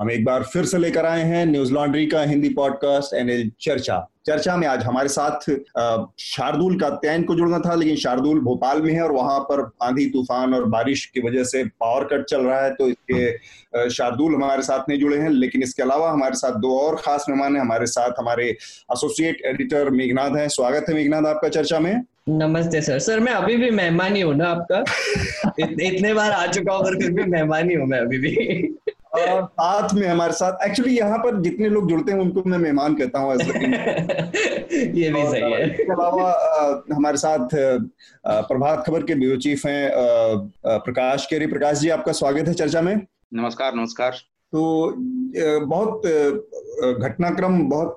हम एक बार फिर से लेकर आए हैं न्यूज़ लॉन्ड्री का हिंदी पॉडकास्ट एनएल चर्चा। चर्चा में आज हमारे साथ शार्दुल का तैन को जुड़ना था लेकिन शार्दुल भोपाल में है और वहाँ पर आंधी तूफ़ान और बारिश की वजह से पावर कट चल रहा है तो इसके शार्दुल हमारे साथ नहीं जुड़े हैं लेकिन इसके अलावा हमारे साथ दो और खास मेहमान हैं। हमारे साथ हमारे एसोसिएट एडिटर मेघनाथ हैं। स्वागत है मेघनाथ आपका चर्चा में। नमस्ते सर। सर मैं अभी भी मेहमान ही हूँ ना आपका? इत, इतने बार आ चुका हूँ फिर भी मेहमान ही हूँ मैं अभी भी। और साथ में हमारे साथ एक्चुअली यहाँ पर जितने लोग जुड़ते हैं उनको मैं मेहमान कहता हूँ ये भी सही है। इसके अलावा हमारे साथ प्रभात खबर के ब्यूरो चीफ हैं प्रकाश केरी। प्रकाश जी आपका स्वागत है चर्चा में। नमस्कार नमस्कार। तो बहुत घटनाक्रम बहुत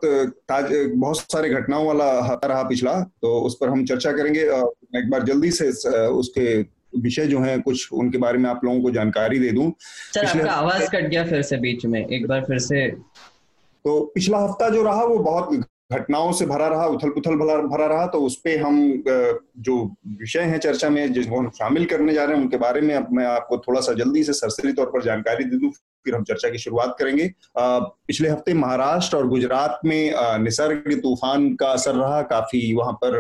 ताज बहुत सारे घटनाओं वाला रहा पिछला तो उस पर हम चर्चा करेंगे एक बार जल्दी से उसके विषय जो है कुछ उनके बारे में आप लोगों को जानकारी दे दूँ। सर आपका आवाज़ कट गया फिर से बीच में एक बार फिर से। तो पिछला हफ़्ता जो रहा वो बहुत घटनाओं से भरा रहा उथल पुथल भरा रहा तो उसपे पर हम जो विषय है चर्चा में जिसको हम शामिल करने जा रहे हैं उनके बारे में मैं आपको थोड़ा सा जल्दी से सरसरी तौर पर जानकारी दे दूँ। फिर हम चर्चा की शुरुआत करेंगे। पिछले हफ़्ते महाराष्ट्र और गुजरात में निसर्ग तूफ़ान का असर रहा। काफ़ी वहाँ पर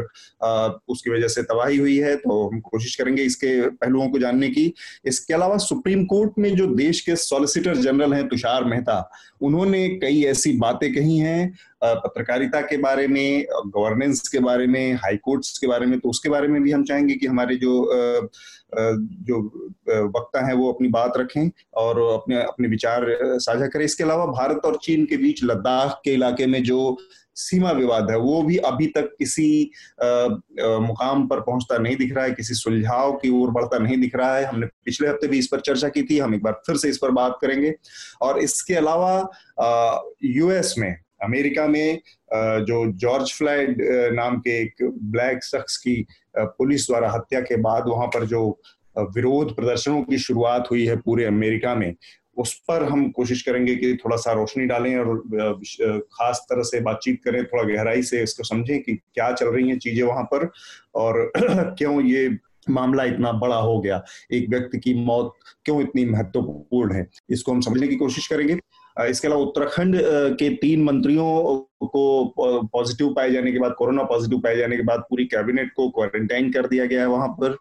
उसकी वजह से तबाही हुई है तो हम कोशिश करेंगे इसके पहलुओं को जानने की। इसके अलावा सुप्रीम कोर्ट में जो देश के सॉलिसिटर जनरल हैं तुषार मेहता, उन्होंने कई ऐसी बातें कही हैं पत्रकारिता के बारे में, गवर्नेंस के बारे में, हाई कोर्ट्स के बारे में तो उसके बारे में भी हम चाहेंगे कि हमारे जो जो वक्ता हैं वो अपनी बात रखें और अपने अपने विचार साझा करें। इसके अलावा भारत और चीन के बीच लद्दाख के इलाके में जो सीमा विवाद है वो भी अभी तक किसी आ, मुकाम पर पहुँचता नहीं दिख रहा है किसी सुलझाव की ओर बढ़ता नहीं दिख रहा है। हमने पिछले हफ़्ते भी इस पर चर्चा की थी हम एक बार फिर से इस पर बात करेंगे। और इसके अलावा यूएस में अमेरिका में जो जॉर्ज फ्लैड नाम के एक ब्लैक शख्स की पुलिस द्वारा हत्या के बाद वहाँ पर जो विरोध प्रदर्शनों की शुरुआत हुई है पूरे अमेरिका में उस पर हम कोशिश करेंगे कि थोड़ा सा रोशनी डालें और खास तरह से बातचीत करें, थोड़ा गहराई से इसको समझें कि क्या चल रही हैं चीज़ें वहाँ पर और क्यों ये मामला इतना बड़ा हो गया? एक व्यक्ति की मौत क्यों इतनी महत्वपूर्ण है? इसको हम समझने की कोशिश करेंगे। इसके अलावा उत्तराखंड के तीन मंत्रियों को पॉजिटिव पाए जाने के बाद, कोरोना पॉजिटिव पाए जाने के बाद पूरी कैबिनेट को क्वारंटाइन कर दिया गया है वहाँ पर।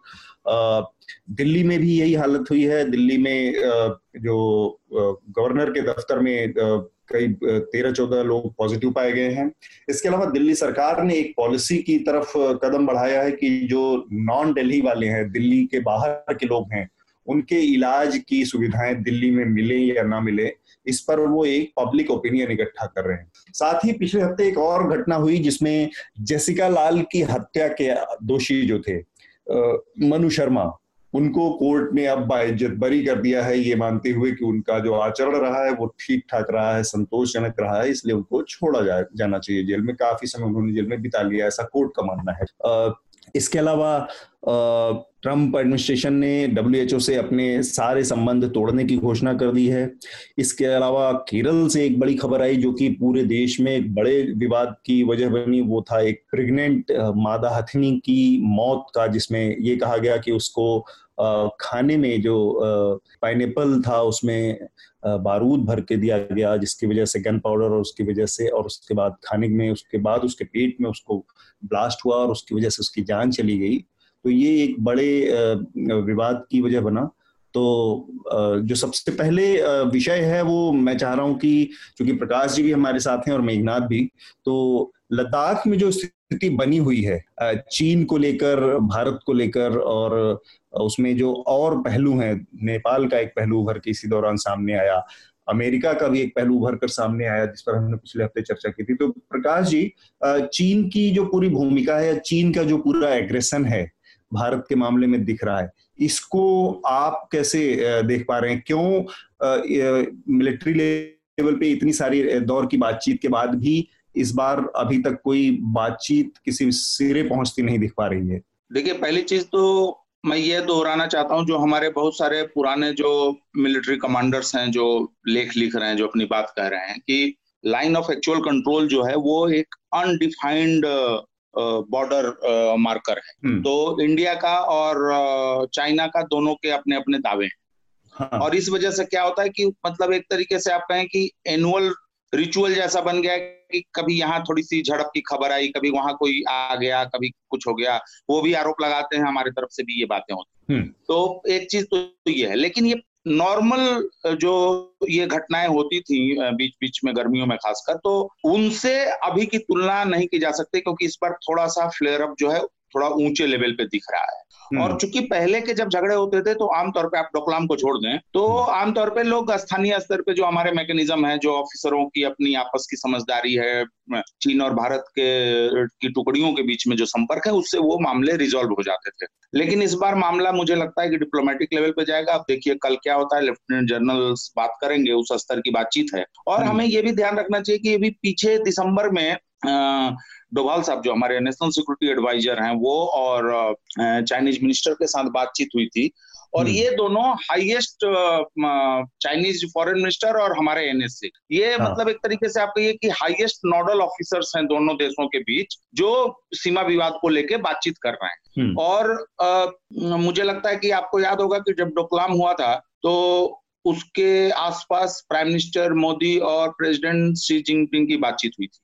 दिल्ली में भी यही हालत हुई है। दिल्ली में जो गवर्नर के दफ्तर में कई तेरह चौदह लोग पॉजिटिव पाए गए हैं। इसके अलावा दिल्ली सरकार ने एक पॉलिसी की तरफ़ कदम बढ़ाया है कि जो नॉन दिल्ली वाले हैं, दिल्ली के बाहर के लोग हैं, उनके इलाज की सुविधाएँ दिल्ली में मिले या ना मिले। इस पर वो एक पब्लिक ओपिनियन इकट्ठा कर रहे हैं। साथ ही पिछले हफ़्ते एक और घटना हुई जिसमें जेसिका लाल की हत्या के दोषी जो थे मनु शर्मा उनको कोर्ट ने अब बाइज्जत बरी कर दिया है। ये मानते हुए कि उनका जो आचरण रहा है वो ठीक ठाक रहा है संतोषजनक रहा है इसलिए उनको छोड़ा जा, जाना चाहिए जेल में। काफ़ी समय उन्होंने जेल में बिता लिया ऐसा कोर्ट का मानना है। इसके अलावा ट्रंप एडमिनिस्ट्रेशन ने डब्ल्यूएचओ से अपने सारे संबंध तोड़ने की घोषणा कर दी है। इसके अलावा, केरल से एक बड़ी खबर आई जो कि पूरे देश में एक बड़े विवाद की वजह बनी, वो था एक प्रेग्नेंट मादा हथिनी की मौत का, जिसमें ये कहा गया कि उसको खाने में जो पाइनएप्पल था उसमें बारूद भर के दिया गया, जिसकी वजह से गन पाउडर और उसकी वजह से, और उसके बाद खाने में, उसके बाद उसके पेट में उसको ब्लास्ट हुआ और उसकी वजह से उसकी जान चली गई। तो ये एक बड़े विवाद की वजह बना। तो जो सबसे पहले विषय है वो मैं चाह रहा हूँ कि, चूँकि प्रकाश जी भी हमारे साथ हैं और मेघनाथ भी तो लद्दाख में जो स्थिति बनी हुई है। चीन को लेकर, भारत को लेकर और उसमें जो और पहलू हैं, नेपाल का एक पहलू उभर के इसी दौरान सामने आया। अमेरिका का भी एक पहलू उभर कर सामने आया, जिस पर हमने पिछले हफ़्ते चर्चा की थी। तो प्रकाश जी चीन की जो पूरी भूमिका है चीन का जो पूरा एग्रेशन है, भारत के मामले में दिख रहा है। इसको आप कैसे देख पा रहे हैं? क्यों मिलिट्री लेवल पे इतनी सारी दौर की बातचीत के बाद भी इस बार अभी तक कोई बातचीत किसी सिरे पहुँचती नहीं दिख पा रही है। देखिए पहली चीज़ तो मैं ये दोहराना चाहता हूँ जो हमारे बहुत सारे पुराने जो मिलिट्री कमांडर्स हैं जो लेख लिख रहे हैं जो अपनी बात कह रहे हैं कि लाइन ऑफ़ एक्चुअल कंट्रोल जो है वो एक अनडिफाइंड बॉर्डर मार्कर है। हम्म। तो इंडिया का और चाइना का दोनों के अपने अपने दावे हैं। हाँ, और इस वजह से क्या होता है कि मतलब एक तरीके से आप कहें कि एनुअल रिचुअल जैसा बन गया कि कभी यहाँ थोड़ी सी झड़प की खबर आई कभी वहाँ कोई आ गया कभी कुछ हो गया वो भी आरोप लगाते हैं हमारी तरफ़ से भी ये बातें होती हैं हम्म। तो एक चीज़ तो ये है लेकिन ये नॉर्मल जो ये घटनाएँ होती थी बीच बीच में गर्मियों में खासकर तो उनसे अभी की तुलना नहीं की जा सकती क्योंकि इस बार थोड़ा सा फ्लेयर अप जो है थोड़ा ऊँचे लेवल पे दिख रहा है। हम्म। और चूँकि पहले के जब झगड़े होते थे तो आमतौर पे आप डोकलाम को छोड़ दें तो आमतौर पे लोग स्थानीय स्तर पे जो हमारे मैकेनिज्म है जो ऑफिसरों की अपनी आपस की समझदारी है चीन और भारत के की टुकड़ियों के बीच में जो संपर्क है उससे वो मामले रिजॉल्व हो जाते थे। लेकिन इस बार मामला मुझे लगता है कि डिप्लोमेटिक लेवल पे जाएगा। आप देखिए कल क्या होता है लेफ्टिनेंट जनरल बात करेंगे उस स्तर की बातचीत है। और हम्म। हमें ये भी ध्यान रखना चाहिए कि अभी पीछे दिसंबर में डोभाल साहब जो हमारे नेशनल सिक्योरिटी एडवाइजर हैं वो और चाइनीज़ मिनिस्टर के साथ बातचीत हुई थी और हम्म। ये दोनों हाईएस्ट चाइनीज़ फॉरेन मिनिस्टर और हमारे एनएससी ये हाँ। मतलब एक तरीके से आप कहिए कि हाईएस्ट नोडल ऑफिसर्स हैं दोनों देशों के बीच जो सीमा विवाद को लेके बातचीत कर रहे हैं हम्म। और अ, मुझे लगता है कि आपको याद होगा कि जब डोकलाम हुआ था तो उसके आसपास प्राइम मिनिस्टर मोदी और प्रेसिडेंट शी जिनपिंग की बातचीत हुई थी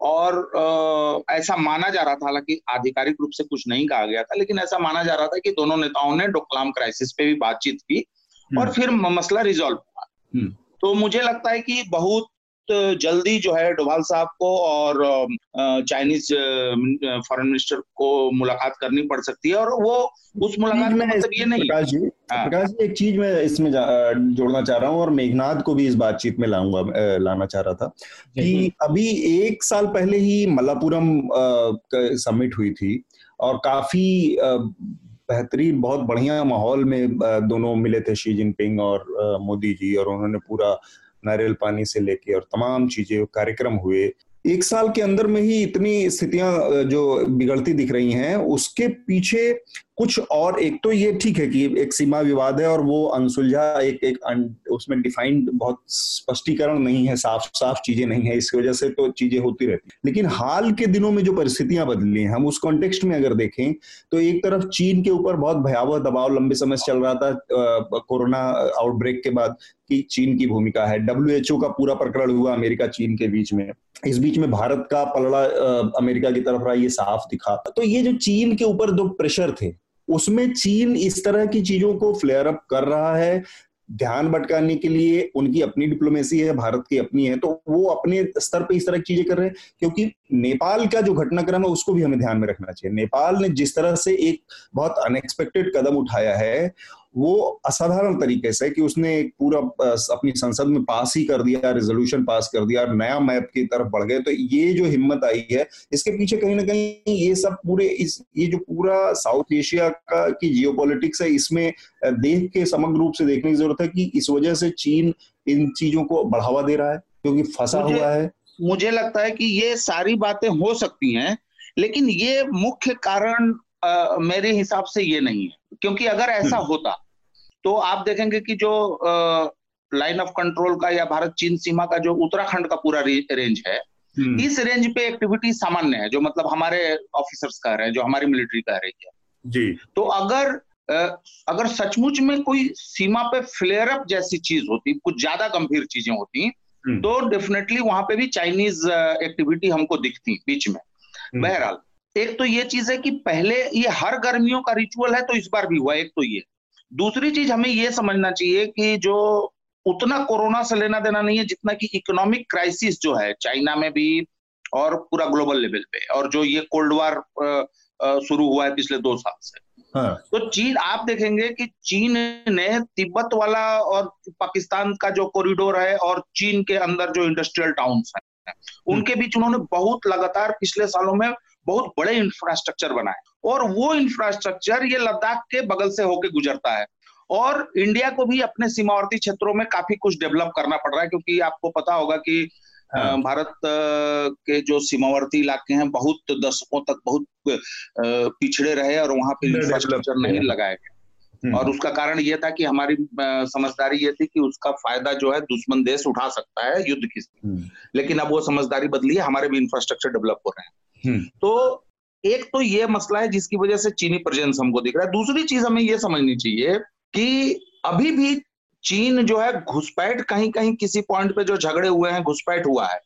और आ, ऐसा माना जा रहा था हालाँकि आधिकारिक रूप से कुछ नहीं कहा गया था लेकिन ऐसा माना जा रहा था कि दोनों नेताओं ने डोकलाम क्राइसिस पे भी बातचीत की और हम्म। फिर मसला रिजोल्व हुआ हम्म। तो मुझे लगता है कि बहुत जल्दी जो है डोभाल साहब को और चाइनीज़ फॉरेन मिनिस्टर को मुलाकात करनी पड़ सकती है। और वो उस मुलाकात मैं मतलब ये नहीं प्रकाश जी हाँ। प्रकाश जी एक चीज़ मैं इसमें जोड़ना चाह रहा हूँ और मेघनाथ को भी इस बातचीत में लाऊँगा लाना चाह रहा था कि अभी एक साल पहले ही मल्लापुरम समिट हुई थी और काफ़ी बेहतरीन बहुत बढ़िया माहौल में दोनों मिले थे शी जिनपिंग और मोदी जी और उन्होंने पूरा नारियल पानी से लेके और तमाम चीज़ें, कार्यक्रम हुए। एक साल के अंदर में ही इतनी स्थितियाँ, जो बिगड़ती दिख रही हैं, उसके पीछे कुछ और, एक तो ये ठीक है कि एक सीमा विवाद है और वो अनसुलझा एक एक उसमें डिफाइंड बहुत स्पष्टीकरण नहीं है साफ़ साफ़ चीज़ें नहीं है, इसकी वजह से तो चीज़ें होती रहती लेकिन हाल के दिनों में जो परिस्थितियाँ बदली हैं, हम उस कॉन्टेक्स्ट में अगर देखें तो एक तरफ़ चीन के ऊपर बहुत भयावह दबाव, लंबे समय से चल रहा था कोरोना आउटब्रेक के बाद कि चीन की भूमिका है। डब्ल्यूएचओ का पूरा प्रकरण हुआ अमेरिका चीन के बीच में। इस बीच में भारत का पलड़ा अमेरिका की तरफ़ रहा, ये साफ़ दिखा। तो ये जो चीन के ऊपर जो प्रेशर थे उसमें चीन इस तरह की चीज़ों को फ्लेयर अप कर रहा है। ध्यान भटकाने के लिए उनकी अपनी डिप्लोमेसी है, भारत की अपनी है तो वो अपने स्तर पे इस तरह की चीज़ें कर रहे हैं। क्योंकि नेपाल का जो घटनाक्रम है, उसको भी हमें ध्यान में रखना चाहिए। नेपाल ने जिस तरह से एक बहुत अनएक्सपेक्टेड कदम उठाया है वो असाधारण तरीके से कि उसने एक पूरा अपनी संसद में पास ही कर दिया रेजोल्यूशन पास कर दिया और नया मैप की तरफ़ बढ़ गए। तो ये जो हिम्मत आई है इसके पीछे कहीं ना कहीं ये सब पूरे इस ये जो पूरा साउथ एशिया का की जियोपॉलिटिक्स है इसमें देख के समग्र रूप से देखने की ज़रूरत है कि इस वजह से चीन इन चीज़ों को बढ़ावा दे रहा है क्योंकि फंसा हुआ है। मुझे लगता है कि ये सारी बातें हो सकती हैं लेकिन ये मुख्य कारण अ, मेरे हिसाब से ये नहीं है। क्योंकि अगर ऐसा होता तो आप देखेंगे कि जो लाइन ऑफ़ कंट्रोल का या भारत चीन सीमा का जो उत्तराखंड का पूरा रे, रेंज है हम्म, इस रेंज पे एक्टिविटी सामान्य है जो मतलब हमारे ऑफिसर्स कह रहे हैं जो हमारी मिलिट्री कह रही है। जी। तो अगर अगर सचमुच में कोई सीमा पे फ्लेयर अप जैसी चीज़ होती कुछ ज़्यादा गंभीर चीज़ें होती हम्म, तो डेफिनेटली वहाँ पे भी चाइनीज़ एक्टिविटी हमको दिखती बीच में। हम्म। बहरहाल एक तो ये चीज़ है कि पहले ये हर गर्मियों का रिचुअल है तो इस बार भी हुआ एक तो ये। दूसरी चीज़ हमें ये समझना चाहिए कि जो उतना कोरोना से लेना देना नहीं है जितना कि इकोनॉमिक क्राइसिस जो है चाइना में भी और पूरा ग्लोबल लेवल पे और जो ये कोल्ड वार शुरू हुआ है पिछले दो साल से। हाँ। तो चीन आप देखेंगे कि चीन ने तिब्बत वाला और पाकिस्तान का जो कॉरिडोर है और चीन के अंदर जो इंडस्ट्रियल टाउन्स हैं उनके बीच उन्होंने बहुत लगातार पिछले सालों में बहुत बड़े इंफ्रास्ट्रक्चर बनाए और वो इंफ्रास्ट्रक्चर ये लद्दाख के बगल से होके गुजरता है और इंडिया को भी अपने सीमावर्ती क्षेत्रों में काफ़ी कुछ डेवलप करना पड़ रहा है क्योंकि आपको पता होगा कि हाँ। भारत के जो सीमावर्ती इलाके हैं बहुत दशकों तक बहुत पिछड़े रहे और वहाँ पे Underdeveloped इंफ्रास्ट्रक्चर नहीं लगाए गए हम्म। और उसका कारण यह था कि हमारी समझदारी ये थी कि उसका फ़ायदा जो है दुश्मन देश उठा सकता है युद्ध की हम्म। लेकिन अब वो समझदारी बदली है हमारे भी इंफ्रास्ट्रक्चर डेवलप हो रहे हैं। तो एक तो ये मसला है जिसकी वजह से चीनी प्रेजेंस हमको दिख रहा है दूसरी चीज़ हमें ये समझनी चाहिए कि अभी भी चीन जो है घुसपैठ कहीं कहीं किसी पॉइंट पे जो झगड़े हुए हैं घुसपैठ हुआ है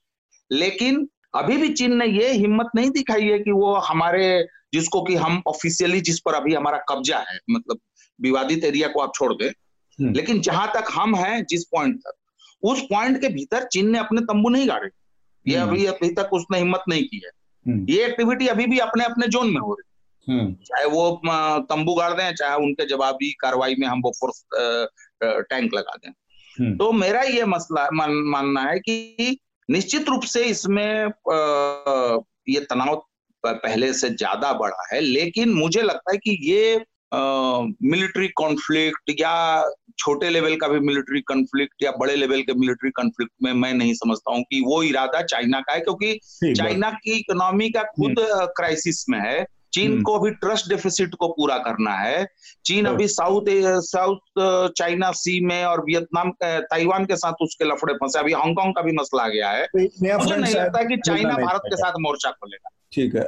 लेकिन अभी भी चीन ने ये हिम्मत नहीं दिखाई है कि वो हमारे जिसको कि हम ऑफिशियली जिस पर अभी हमारा कब्जा है मतलब विवादित एरिया को आप छोड़ दें हम्म। लेकिन जहाँ तक हम हैं जिस पॉइंट तक उस पॉइंट के भीतर चीन ने अपने तंबू नहीं गाड़े ये हम्म। अभी अभी तक उसने हिम्मत नहीं की है हम्म। ये एक्टिविटी अभी भी अपने अपने जोन में हो रही है। चाहे वो तंबू गाड़ दें चाहे उनके जवाबी कार्रवाई में हम वो फोर्स टैंक लगा दें। तो मेरा ये मसला मान, मानना है कि निश्चित रूप से इसमें ये तनाव पहले से ज़्यादा बढ़ा है लेकिन मुझे लगता है कि ये मिलिट्री कॉन्फ्लिक्ट या छोटे लेवल का भी मिलिट्री कॉन्फ्लिक्ट या बड़े लेवल के मिलिट्री कॉन्फ्लिक्ट में मैं नहीं समझता हूँ कि वो इरादा चाइना का है क्योंकि चाइना की इकोनॉमी का खुद क्राइसिस में है। चीन हम्म। को अभी ट्रस्ट डेफिसिट को पूरा करना है। चीन अभी साउथ साउथ चाइना सी में और वियतनाम ताइवान के साथ उसके लफड़े फंसे। अभी हांगकांग का भी मसला आ गया है। मुझे नहीं लगता कि चाइना भारत के साथ मोर्चा खोलेगा। ठीक है।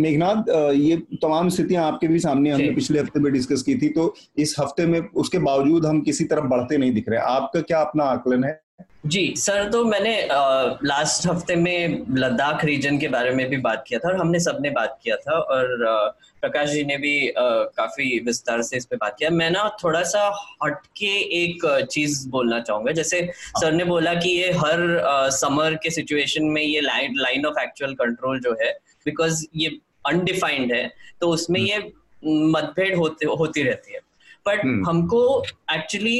मेघनाथ ये तमाम स्थितियाँ आपके भी सामने हमने पिछले हफ़्ते में डिस्कस की थी तो इस हफ़्ते में उसके बावजूद हम किसी तरफ़ बढ़ते नहीं दिख रहे। आपका क्या अपना आकलन है? जी सर तो मैंने आ, लास्ट हफ़्ते में लद्दाख रीजन के बारे में भी बात किया था और हमने सबने बात किया था और प्रकाश जी ने भी आ, काफ़ी विस्तार से इस पे बात किया। मैं ना थोड़ा सा हटके एक चीज़ बोलना चाहूँगा। जैसे सर ने बोला कि ये हर समर के सिचुएशन में ये line line of actual control जो है बिकॉज़ ये अनडिफाइंड है तो उसमें। ये मतभेद होते होती रहती है बट हम्म। हमको एक्चुअली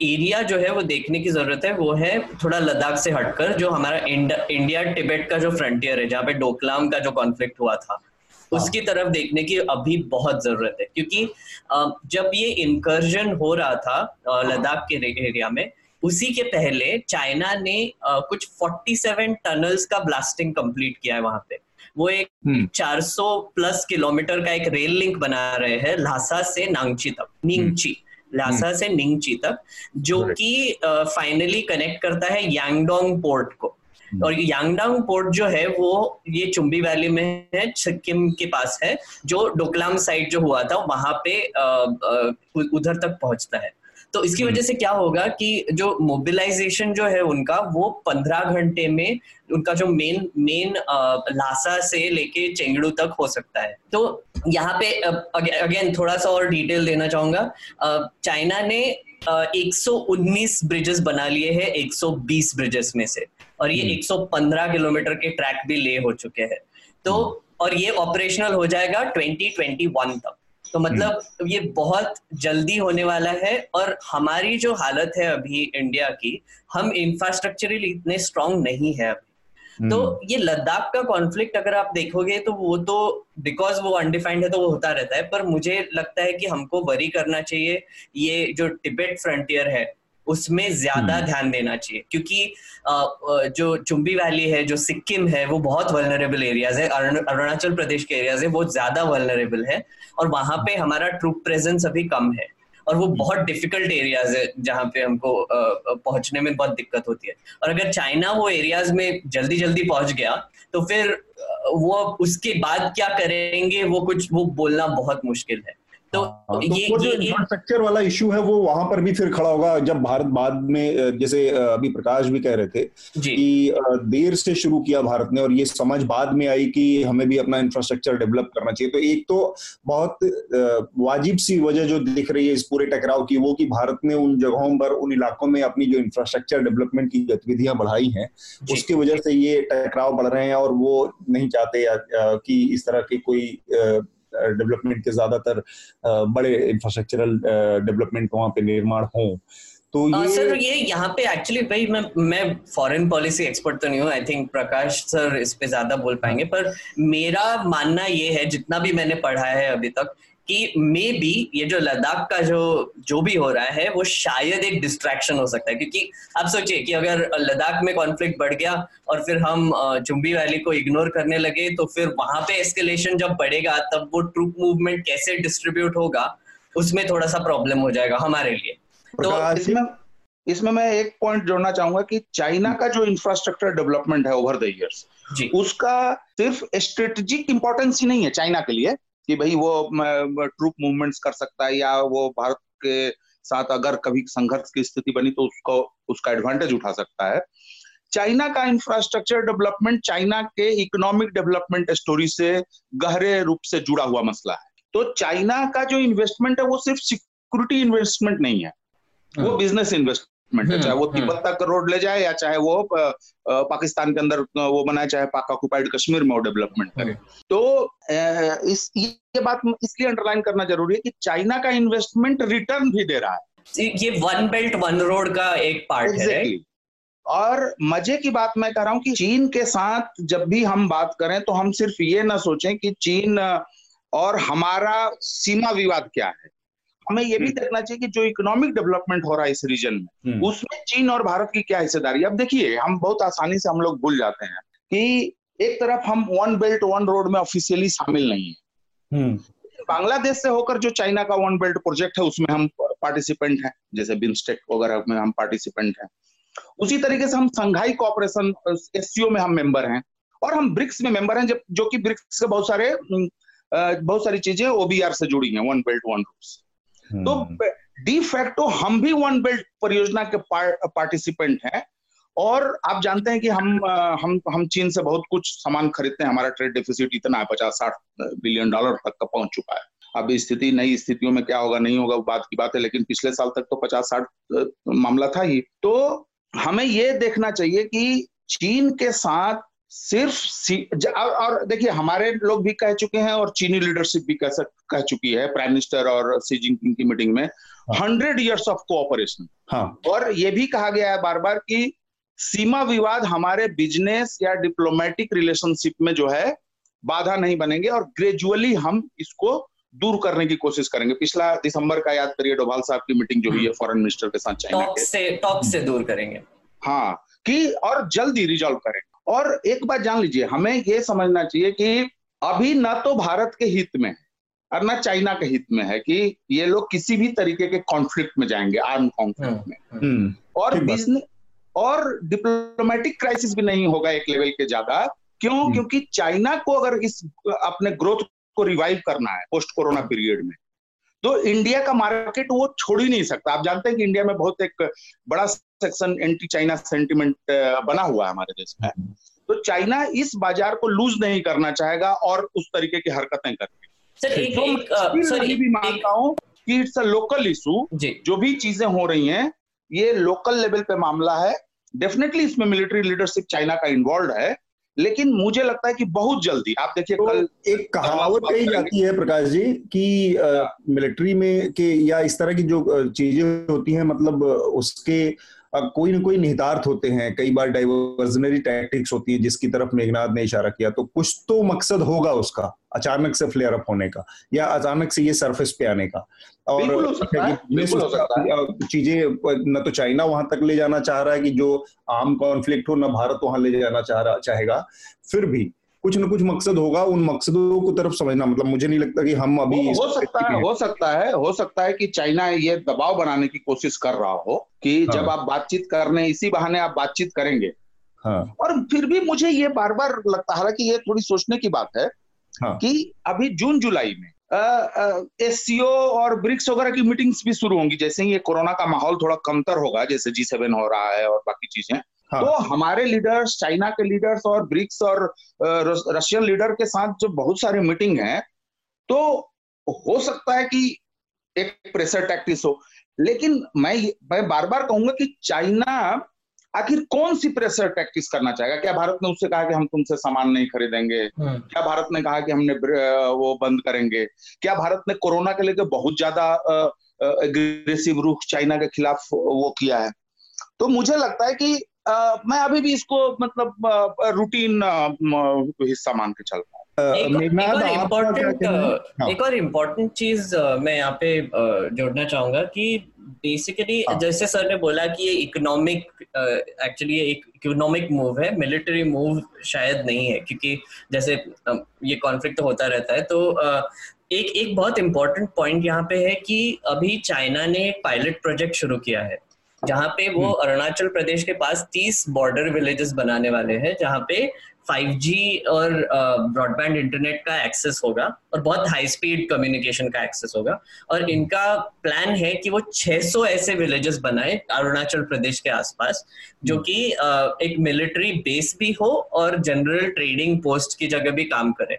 एरिया जो है वो देखने की ज़रूरत है वो है थोड़ा लद्दाख से हटकर जो हमारा इंडिया टिबेट का जो फ्रंटियर है जहाँ पे डोकलाम का जो कॉन्फ्लिक्ट हुआ था हाँ। उसकी तरफ़ देखने की अभी बहुत ज़रूरत है क्योंकि जब ये इंकर्जन हो रहा था लद्दाख के एरिया में उसी के पहले चाइना ने कुछ 47 टनल्स का ब्लास्टिंग कंप्लीट किया है वहाँ पे वो एक 400 हम्म। प्लस किलोमीटर का एक रेल लिंक बना रहे हैं लासा से नांगची तक निंगची लासा हम्म। से निंगची तक जो कि फाइनली कनेक्ट करता है यांगडोंग पोर्ट को हम्म। और यांगडोंग पोर्ट जो है वो ये चुंबी वैली में है सिक्किम के पास है जो डोकलाम साइड जो हुआ था वहाँ पे उधर तक पहुँचता है तो इसकी वजह। से क्या होगा कि जो मोबिलाइजेशन जो है उनका वो पंद्रह घंटे में उनका जो मेन मेन लासा से लेके चेंगड़ू तक हो सकता है तो यहाँ पे अगेन थोड़ा सा और डिटेल देना चाहूँगा चाइना ने 119 ब्रिजेस बना लिए हैं 120 ब्रिजेस में से और ये 115 हम्म। किलोमीटर के ट्रैक भी ले हो चुके हैं तो हम्म। और ये ऑपरेशनल हो जाएगा 2021 तक तो मतलब हम्म। ये बहुत जल्दी होने वाला है और हमारी जो हालत है अभी इंडिया की हम इंफ्रास्ट्रक्चरली इतने स्ट्रांग नहीं है अभी तो हम्म। ये लद्दाख का कॉन्फ्लिक्ट अगर आप देखोगे तो वो तो बिकॉज़ वो अनडिफाइंड है तो वो होता रहता है पर मुझे लगता है कि हमको वरी करना चाहिए ये जो टिबेट फ्रंटियर है उसमें ज़्यादा हम्म। ध्यान देना चाहिए। क्योंकि जो चुंबी वैली है जो सिक्किम है वो बहुत वलनरेबल एरियाज़ है। अरुणाचल प्रदेश के एरियाज़ है वो ज़्यादा वलनरेबल है और वहाँ पे हमारा ट्रूप प्रेजेंस अभी कम है। और वो बहुत डिफ़िकल्ट एरियाज़ है जहाँ पे हमको पहुँचने में बहुत दिक्कत होती है। और अगर चाइना वो एरियाज़ में जल्दी जल्दी पहुँच गया तो फिर वो उसके बाद क्या करेंगे वो कुछ वो बोलना बहुत मुश्किल है। तो, हाँ, तो ये वो जो इंफ्रास्ट्रक्चर वाला इशू है वो वहाँ पर भी फिर खड़ा होगा जब भारत बाद में जैसे अभी प्रकाश भी कह रहे थे कि देर से शुरू किया भारत ने और ये समझ बाद में आई कि हमें भी अपना इंफ्रास्ट्रक्चर डेवलप करना चाहिए। तो एक तो बहुत वाजिब सी वजह जो दिख रही है इस पूरे टकराव की वो कि भारत ने उन जगहों पर उन इलाकों में अपनी जो इंफ्रास्ट्रक्चर डेवलपमेंट की गतिविधियाँ बढ़ाई हैं उसकी वजह से ये टकराव बढ़ रहे हैं और वो नहीं चाहते कि इस तरह की कोई डेवलपमेंट के ज़्यादातर बड़े इंफ्रास्ट्रक्चरल डेवलपमेंट वहाँ पे निर्माण हो। तो ये सर ये यहाँ पे एक्चुअली भाई मैं मैं फॉरेन पॉलिसी एक्सपर्ट तो नहीं हूँ। आई थिंक प्रकाश सर इस पे ज़्यादा बोल पाएँगे। पर मेरा मानना ये है जितना भी मैंने पढ़ा है अभी तक कि मे बी ये जो लद्दाख का जो जो भी हो रहा है वो शायद एक डिस्ट्रैक्शन हो सकता है। क्योंकि आप सोचिए कि अगर लद्दाख में कॉन्फ्लिक्ट बढ़ गया और फिर हम चुंबी वैली को इग्नोर करने लगे तो फिर वहाँ पे एस्केलेशन जब बढ़ेगा तब वो ट्रूप मूवमेंट कैसे डिस्ट्रीब्यूट होगा उसमें थोड़ा सा प्रॉब्लम हो जाएगा हमारे लिए। तो इसमें इसमें मैं एक पॉइंट जोड़ना चाहूँगा कि चाइना का जो इंफ्रास्ट्रक्चर डेवलपमेंट है ओवर द इयर्स उसका सिर्फ़ स्ट्रेटेजिक इंपॉर्टेंस ही नहीं है चाइना के लिए कि भाई वो ट्रूप मूवमेंट्स कर सकता है या वो भारत के साथ अगर कभी संघर्ष की स्थिति बनी तो उसको उसका एडवांटेज उठा सकता है। चाइना का इंफ्रास्ट्रक्चर डेवलपमेंट चाइना के इकोनॉमिक डेवलपमेंट स्टोरी से गहरे रूप से जुड़ा हुआ मसला है। तो चाइना का जो इन्वेस्टमेंट है वो सिर्फ़ सिक्योरिटी इन्वेस्टमेंट नहीं है। वो बिज़नेस हाँ। इन्वेस्टमेंट है हम्म, चाहे वो हम्म। तिब्बत तक रोड ले जाए या चाहे वो पाकिस्तान के अंदर वो बनाए चाहे पाक ऑक्युपाइड कश्मीर में वो डेवलपमेंट करे हाँ। तो इस ये बात इसलिए अंडरलाइन करना ज़रूरी है कि चाइना का इन्वेस्टमेंट रिटर्न भी दे रहा है ये वन बेल्ट वन रोड का एक पार्ट exactly. है और मज़े की बात मैं कह रहा हूँ कि चीन के साथ जब भी हम बात करें तो हम सिर्फ़ ये ना सोचें कि चीन और हमारा सीमा विवाद क्या है हमें ये भी हम्म। देखना चाहिए कि जो इकोनॉमिक डेवलपमेंट हो रहा है इस रीजन में हम्म। उसमें चीन और भारत की क्या हिस्सेदारी अब देखिए हम बहुत आसानी से हम लोग भूल जाते हैं कि एक तरफ़ हम वन बेल्ट वन रोड में ऑफिशियली शामिल नहीं है हम्म। बांग्लादेश से होकर जो चाइना का वन बेल्ट प्रोजेक्ट है उसमें हम पार्टिसिपेंट हैं जैसे बिम्स्टेक वगैरह में हम पार्टिसिपेंट हैं उसी तरीके से हम संघाई कॉपरेशन एस में हम मेंबर हैं और हम ब्रिक्स में मेंबर हैं जब जो कि ब्रिक्स के बहुत सारे बहुत सारी चीज़ें ओबीआर से जुड़ी हैं वन बेल्ट वन रूल्स तो डी फैक्टो हम भी वन बेल्ट परियोजना के पार्टिसिपेंट हैं और आप जानते हैं कि हम हम हम चीन से बहुत कुछ सामान खरीदते हैं। हमारा ट्रेड डेफिसिट इतना है, पचास साठ बिलियन डॉलर तक का पहुँच चुका है। अब स्थिति, नई स्थितियों में क्या होगा, नहीं होगा, वो बात की बात है, लेकिन पिछले साल तक तो पचास साठ मामला था ही। तो हमें ये देखना चाहिए कि चीन के साथ सिर्फ़ और देखिए हमारे लोग भी कह चुके हैं और चीनी लीडरशिप भी कह कह चुकी है प्राइम मिनिस्टर और सी जिनपिंग की मीटिंग में हंड्रेड इयर्स ऑफ़ कोऑपरेशन और ये भी कहा गया है बार बार कि सीमा विवाद हमारे बिज़नेस या डिप्लोमेटिक रिलेशनशिप में जो है बाधा नहीं बनेंगे और ग्रेजुअली हम इसको दूर करने की कोशिश करेंगे। पिछला दिसंबर का याद करिए डोभाल साहब की मीटिंग जो हुई है फॉरेन मिनिस्टर के साथ चाइना के। से टॉक से दूर करेंगे। हाँ कि और जल्दी रिजॉल्व करेंगे और एक बात जान लीजिए हमें ये समझना चाहिए कि अभी ना तो भारत के हित में है और न चाइना के हित में है कि ये लोग किसी भी तरीके के कॉन्फ्लिक्ट में जाएँगे आर्म कॉन्फ्लिक्ट हम्म, में। हम्म। हम्म। और बिज़नेस और डिप्लोमेटिक क्राइसिस भी नहीं होगा एक लेवल के ज़्यादा। क्यों? क्योंकि चाइना को अगर इस अपने ग्रोथ को रिवाइव करना है पोस्ट कोरोना पीरियड में तो इंडिया का मार्केट वो छोड़ ही नहीं सकता। आप जानते हैं कि इंडिया में बहुत एक बड़ा सेक्शन एंटी चाइना सेंटिमेंट बना हुआ है हमारे देश में। तो चाइना इस बाज़ार को लूज नहीं करना चाहेगा और उस तरीके की हरकतें करके तो मैं भी मानता हूँ कि इट्स अ लोकल इशू जो। भी चीज़ें हो रही हैं ये लोकल लेवल पे मामला है। डेफिनेटली इसमें मिलिट्री लीडरशिप चाइना का इन्वॉल्व है। लेकिन मुझे लगता है कि बहुत जल्दी आप देखिए तो कल एक कहावत कही जाती है प्रकाश जी कि मिलिट्री में के या इस तरह की जो चीज़ें होती हैं मतलब उसके कोई ना कोई निहितार्थ होते हैं। कई बार डाइवर्जनरी टैक्टिक्स होती है जिसकी तरफ़ मेघनाथ ने इशारा किया। तो कुछ तो मकसद होगा उसका अचानक से फ्लेयर अप होने का या अचानक से ये सरफेस पे आने का। और चीज़ें न तो चाइना वहाँ तक ले जाना चाह रहा है कि जो आम कॉन्फ्लिक्ट हो न भारत वहाँ ले जाना चाह रहा चाहेगा। फिर भी कुछ न कुछ मकसद होगा उन मकसदों को तरफ़ समझना मतलब मुझे नहीं लगता कि हम अभी हो, हो सकता है हो सकता है हो सकता है कि चाइना ये दबाव बनाने की कोशिश कर रहा हो कि हाँ। जब आप बातचीत करने इसी बहाने आप बातचीत करेंगे हाँ। और फिर भी मुझे ये बार बार लगता है कि ये थोड़ी सोचने की बात है हाँ। कि अभी जून जुलाई में एस और ब्रिक्स वगैरह की मीटिंग्स भी शुरू होंगी जैसे ही ये कोरोना का माहौल थोड़ा कमतर होगा जैसे जी सेवन हो रहा है और बाकी चीज़ें हाँ. तो हमारे लीडर्स चाइना के लीडर्स और ब्रिक्स और रशियन लीडर के साथ जो बहुत सारे मीटिंग है तो हो सकता है कि एक प्रेशर टैक्टिस हो। लेकिन मैं मैं बार बार कहूँगा कि चाइना आखिर कौन सी प्रेशर टैक्टिस करना चाहेगा? क्या भारत ने उससे कहा कि हम तुमसे सामान नहीं खरीदेंगे? हाँ। क्या भारत ने कहा कि हमने वो बंद करेंगे? क्या भारत ने कोरोना के लेकर बहुत ज़्यादा एग्रेसिव रुख चाइना के खिलाफ वो किया है? तो मुझे लगता है कि मैं अभी भी इसको मतलब रूटीन हिस्सा मान के चल रहा हूँ? एक और इम्पोर्टेंट चीज़ मैं यहाँ पे जोड़ना चाहूँगा कि बेसिकली हाँ। जैसे सर ने बोला कि ये इकोनॉमिक एक्चुअली एक इकोनॉमिक मूव है मिलिट्री मूव शायद नहीं है क्योंकि जैसे ये कॉन्फ्लिक्ट तो होता रहता है तो एक एक बहुत इम्पोर्टेंट पॉइंट यहाँ पे है कि अभी चाइना ने एक पायलट प्रोजेक्ट शुरू किया है। जहाँ पे वो हम्म। अरुणाचल प्रदेश के पास तीस बॉर्डर विलेजेस बनाने वाले हैं जहाँ पे 5G और ब्रॉडबैंड इंटरनेट का एक्सेस होगा और बहुत हाई स्पीड कम्युनिकेशन का एक्सेस होगा और इनका प्लान है कि वो 600 ऐसे विलेजेस बनाए अरुणाचल प्रदेश के आसपास जो कि एक मिलिट्री बेस भी हो और जनरल ट्रेडिंग पोस्ट की जगह भी काम करे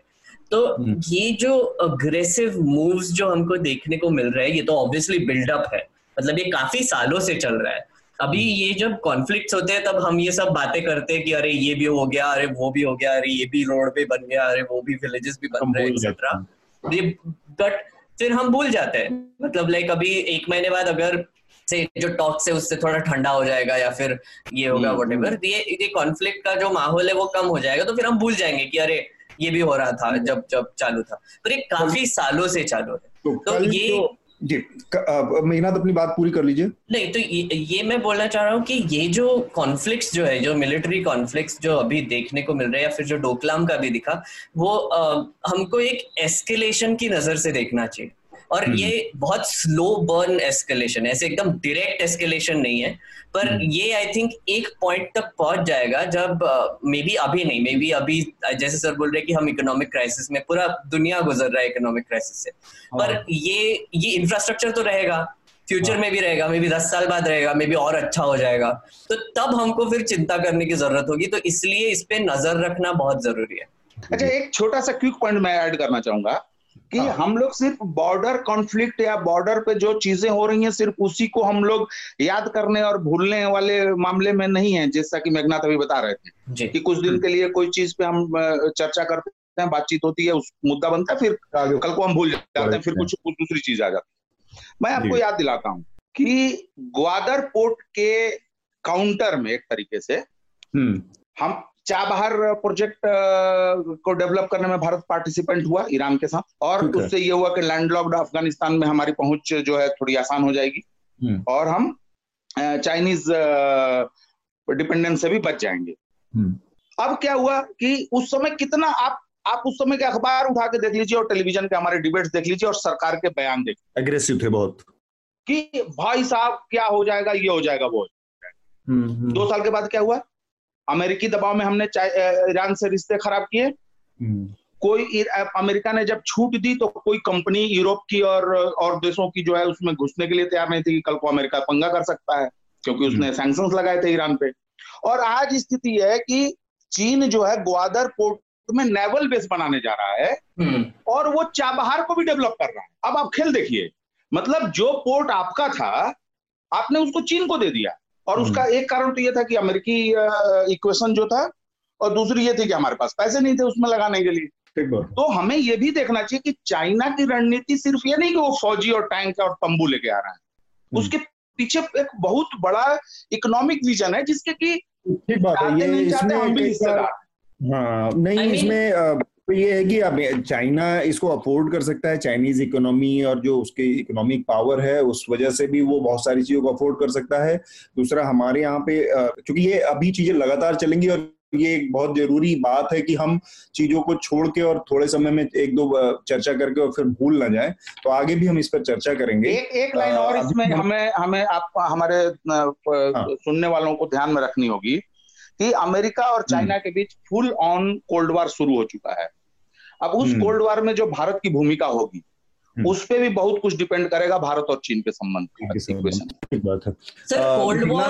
तो हम्म। ये जो अग्रेसिव मूव्स जो हमको देखने को मिल रहा है ये तो ऑब्वियसली बिल्डअप है मतलब ये काफ़ी सालों से चल रहा है। अभी हम्म। ये जब कॉन्फ्लिक्ट होते हैं तब हम ये सब बातें करते हैं कि अरे ये भी हो गया अरे वो भी हो गया अरे ये भी रोड पे बन गया अरे वो भी विलेजेस भी बन रहे एक्सेट्रा बट फिर हम भूल जाते हैं। मतलब लाइक अभी एक महीने बाद अगर से जो टॉक से उससे थोड़ा ठंडा हो जाएगा या फिर ये होगा वट हम्म, एवर हम्म। ये ये कॉन्फ्लिक्ट का जो माहौल है वो कम हो जाएगा तो फिर हम भूल जाएँगे कि अरे ये भी हो रहा था जब जब चालू था। पर ये काफ़ी सालों से चालू है। तो, तो ये तो जी मेहनत अपनी बात पूरी कर लीजिए। नहीं तो ये, ये मैं बोलना चाह रहा हूँ कि ये जो कॉन्फ्लिक्ट्स जो है जो मिलिट्री कॉन्फ्लिक्ट्स जो अभी देखने को मिल रहे हैं या फिर जो डोकलाम का भी दिखा वो आ, हमको एक एस्केलेशन की नज़र से देखना चाहिए। और हम्म। ये बहुत स्लो बर्न एस्केलेशन है ऐसे एकदम डायरेक्ट एस्केलेशन नहीं है। पर हम्म। ये आई थिंक एक पॉइंट तक पहुँच जाएगा जब मे uh, बी अभी नहीं मे बी अभी जैसे सर बोल रहे हैं कि हम इकोनॉमिक क्राइसिस में पूरा दुनिया गुजर रहा है इकोनॉमिक क्राइसिस से हाँ। पर ये ये इंफ्रास्ट्रक्चर तो रहेगा फ्यूचर हाँ। में भी रहेगा मे बी दस साल बाद रहेगा मे बी और अच्छा हो जाएगा तो तब हमको फिर चिंता करने की ज़रूरत होगी तो इसलिए इस पे नज़र रखना बहुत ज़रूरी है अच्छा एक छोटा सा क्विक पॉइंट मैं ऐड करना चाहूँगा कि हाँ। हम लोग सिर्फ़ बॉर्डर कॉन्फ्लिक्ट या बॉर्डर पे जो चीज़ें हो रही हैं सिर्फ़ उसी को हम लोग याद करने और भूलने वाले मामले में नहीं है जैसा कि मेघनाथ अभी बता रहे थे। कि कुछ दिन के लिए कोई चीज़ पे हम चर्चा करते हैं बातचीत होती है उस मुद्दा बनता है फिर कल को हम भूल जाते हैं फिर कुछ कुछ दूसरी चीज़ आ जाती है। मैं आपको याद दिलाता हूँ कि ग्वादर पोर्ट के काउंटर में एक तरीके से हम्म। हम चाबहार प्रोजेक्ट को डेवलप करने में भारत पार्टिसिपेंट हुआ ईरान के साथ और उससे ये हुआ कि लैंडलॉक्ड अफ़गानिस्तान में हमारी पहुँच जो है थोड़ी आसान हो जाएगी। हम्म। और हम चाइनीज़ डिपेंडेंस से भी बच जाएँगे। हम्म। अब क्या हुआ कि उस समय कितना आप आप उस समय के अखबार उठा के देख लीजिए और टेलीविज़न के हमारे डिबेट्स देख लीजिए और सरकार के बयान देख एग्रेसिव थे बहुत। कि भाई साहब क्या हो जाएगा ये हो जाएगा वो हम्म, दो साल के बाद क्या हुआ? अमेरिकी दबाव में हमने ईरान से रिश्ते खराब किए हम्म। कोई अमेरिका ने जब छूट दी तो कोई कंपनी यूरोप की और और देशों की जो है उसमें घुसने के लिए तैयार नहीं थी कि कल को अमेरिका पंगा कर सकता है क्योंकि उसने सैंक्शन हम्म। लगाए थे ईरान पे और आज स्थिति है कि चीन जो है ग्वादर पोर्ट में नेवल बेस बनाने जा रहा है हम्म। और वो चाबहार को भी डेवलप कर रहा है अब आप खेल देखिए मतलब जो पोर्ट आपका था आपने उसको चीन को दे दिया और हम्म। उसका एक कारण तो ये था कि अमेरिकी इक्वेशन जो था और दूसरी ये थी कि हमारे पास पैसे नहीं थे उसमें लगाने के लिए तो हमें ये भी देखना चाहिए कि चाइना की रणनीति सिर्फ़ ये नहीं कि वो फौजी और टैंक और तंबू लेके आ रहा है हम्म। उसके पीछे एक बहुत बड़ा इकोनॉमिक विजन है जिसके की ठीक बात है ये इसमें हम भी हिस्सेदार हाँ नहीं इसमें तो ये है कि अब चाइना इसको अफोर्ड कर सकता है चाइनीज़ इकोनॉमी और जो उसकी इकोनॉमिक पावर है उस वजह से भी वो बहुत सारी चीज़ों को अफोर्ड कर सकता है। दूसरा हमारे यहाँ पे क्योंकि ये अभी चीज़ें लगातार चलेंगी और ये एक बहुत ज़रूरी बात है कि हम चीज़ों को छोड़ के और थोड़े समय में एक दो चर्चा करके और फिर भूल ना जाए। तो आगे भी हम इस पर चर्चा करेंगे। एक एक लाइन और इसमें हमें हमें आप हमारे हाँ। सुनने वालों को ध्यान में रखनी होगी। कि अमेरिका और चाइना हम्म। के बीच फुल ऑन कोल्ड वार शुरू हो चुका है। अब उस कोल्ड हम्म। वार में जो भारत की भूमिका होगी हम्म। उस पर भी बहुत कुछ डिपेंड करेगा भारत और चीन के संबंध सर कोल्ड वॉर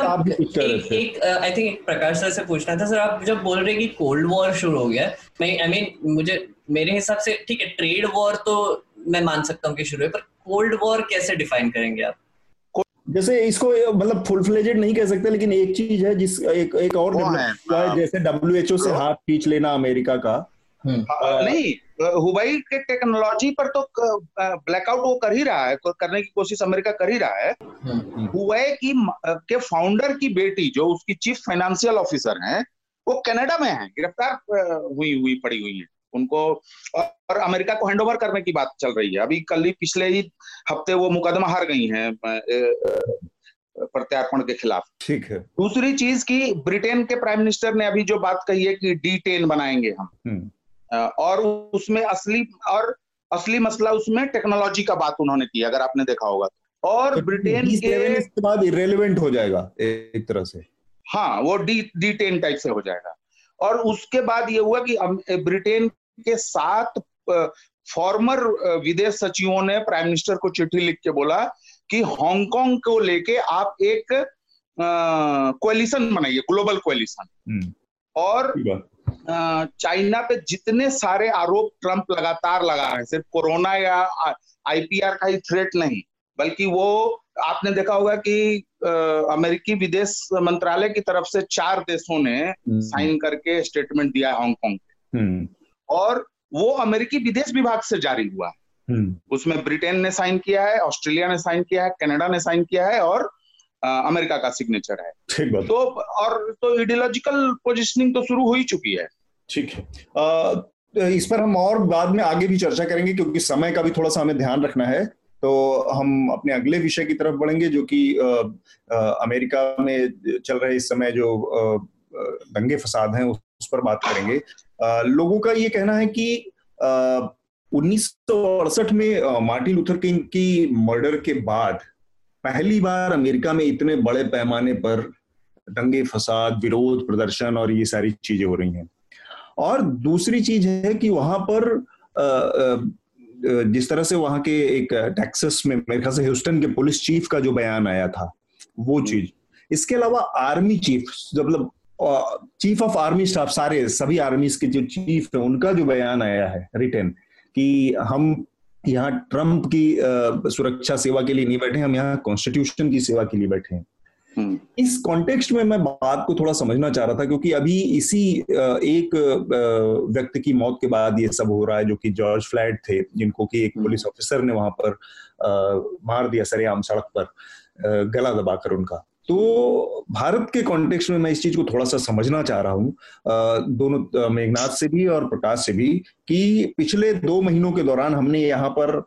एक आई थिंक एक प्रकाश सर से पूछना था। सर आप जब बोल रहे कि कोल्ड वॉर शुरू हो गया मैं आई मीन मुझे मेरे हिसाब से ठीक है ट्रेड वॉर तो मैं मान सकता हूँ कि शुरू है पर कोल्ड वॉर कैसे डिफाइन करेंगे आप? जैसे इसको मतलब फुल फ्लेजेड नहीं कह सकते लेकिन एक चीज़ है जिस एक एक और है जैसे डब्ल्यू एच ओ से हाथ खींच लेना अमेरिका का। हम्म। नहीं हुबई के टेक्नोलॉजी पर तो ब्लैकआउट वो कर ही रहा है करने की कोशिश अमेरिका कर ही रहा है। हम्म। हुबई की के फाउंडर की बेटी जो उसकी चीफ फाइनेंशियल ऑफिसर हैं वो कनाडा में है गिरफ़्तार हुई हुई पड़ी हुई है। उनको और अमेरिका को हैंडओवर करने की बात चल रही है। अभी कल ही पिछले ही हफ़्ते वो मुकदमा हार गई हैं प्रत्यार्पण के खिलाफ। ठीक है। दूसरी चीज़ की ब्रिटेन के प्राइम मिनिस्टर ने अभी जो बात कही है कि डी टेन बनाएँगे हम। हम्म। और उसमें असली और असली मसला उसमें टेक्नोलॉजी का बात उन्होंने की अगर आपने देखा होगा। और तो ब्रिटेन के इसके बाद इरेलीवेंट हो जाएगा एक तरह से। हाँ वो डी डी टेन टाइप से हो जाएगा। और उसके बाद ये हुआ कि ब्रिटेन के सात फॉर्मर विदेश सचिवों ने प्राइम मिनिस्टर को चिट्ठी लिख के बोला कि हांगकांग को लेके आप एक कोलिशन बनाइए ग्लोबल कोलिशन और चाइना पे जितने सारे आरोप ट्रंप लगातार लगा रहे हैं सिर्फ़ कोरोना या आईपीआर का ही थ्रेट नहीं बल्कि वो आपने देखा होगा कि आ, अमेरिकी विदेश मंत्रालय की तरफ़ से चार देशों ने साइन हम्म। करके स्टेटमेंट दिया है हांगकांग हम्म। और वो अमेरिकी विदेश विभाग से जारी हुआ है। हम्म। उसमें ब्रिटेन ने साइन किया है ऑस्ट्रेलिया ने साइन किया है कनाडा ने साइन किया है और आ, अमेरिका का सिग्नेचर है। तो और तो इडियोलॉजिकल पोजिशनिंग तो शुरू हो ही चुकी है। ठीक है। इस पर हम और बाद में आगे भी चर्चा करेंगे क्योंकि समय का भी थोड़ा सा हमें ध्यान रखना है। तो हम अपने अगले विषय की तरफ़ बढ़ेंगे जो कि अमेरिका में चल रहे इस समय जो दंगे फसाद हैं उस पर बात करेंगे। लोगों का ये कहना है कि उन्नीस सौ अड़सठ में मार्टिन लूथर किंग की मर्डर के बाद पहली बार अमेरिका में इतने बड़े पैमाने पर दंगे फसाद विरोध प्रदर्शन और ये सारी चीज़ें हो रही हैं और दूसरी चीज़ है कि वहाँ पर जिस तरह से वहाँ के एक टेक्सस में मेरे ख्याल से ह्यूस्टन के पुलिस चीफ का जो बयान आया था वो हम्म। चीज़ इसके अलावा आर्मी चीफ मतलब चीफ ऑफ़ आर्मी स्टाफ सारे सभी आर्मी के जो चीफ है उनका जो बयान आया है रिटर्न कि हम यहाँ ट्रंप की सुरक्षा सेवा के लिए नहीं बैठे हम यहाँ कॉन्स्टिट्यूशन की सेवा के लिए बैठे हैं हम्म। इस कॉन्टेक्स्ट में मैं बात को थोड़ा समझना चाह रहा था क्योंकि अभी इसी एक व्यक्ति की मौत के बाद ये सब हो रहा है जो कि जॉर्ज फ्लैट थे जिनको कि एक हम्म। पुलिस ऑफिसर ने वहाँ पर मार दिया सरेआम सड़क पर गला दबाकर उनका तो भारत के कॉन्टेक्स्ट में मैं इस चीज़ को थोड़ा सा समझना चाह रहा हूँ। दोनों मेघनाथ से भी और प्रकाश से भी कि पिछले दो महीनों के दौरान हमने यहाँ पर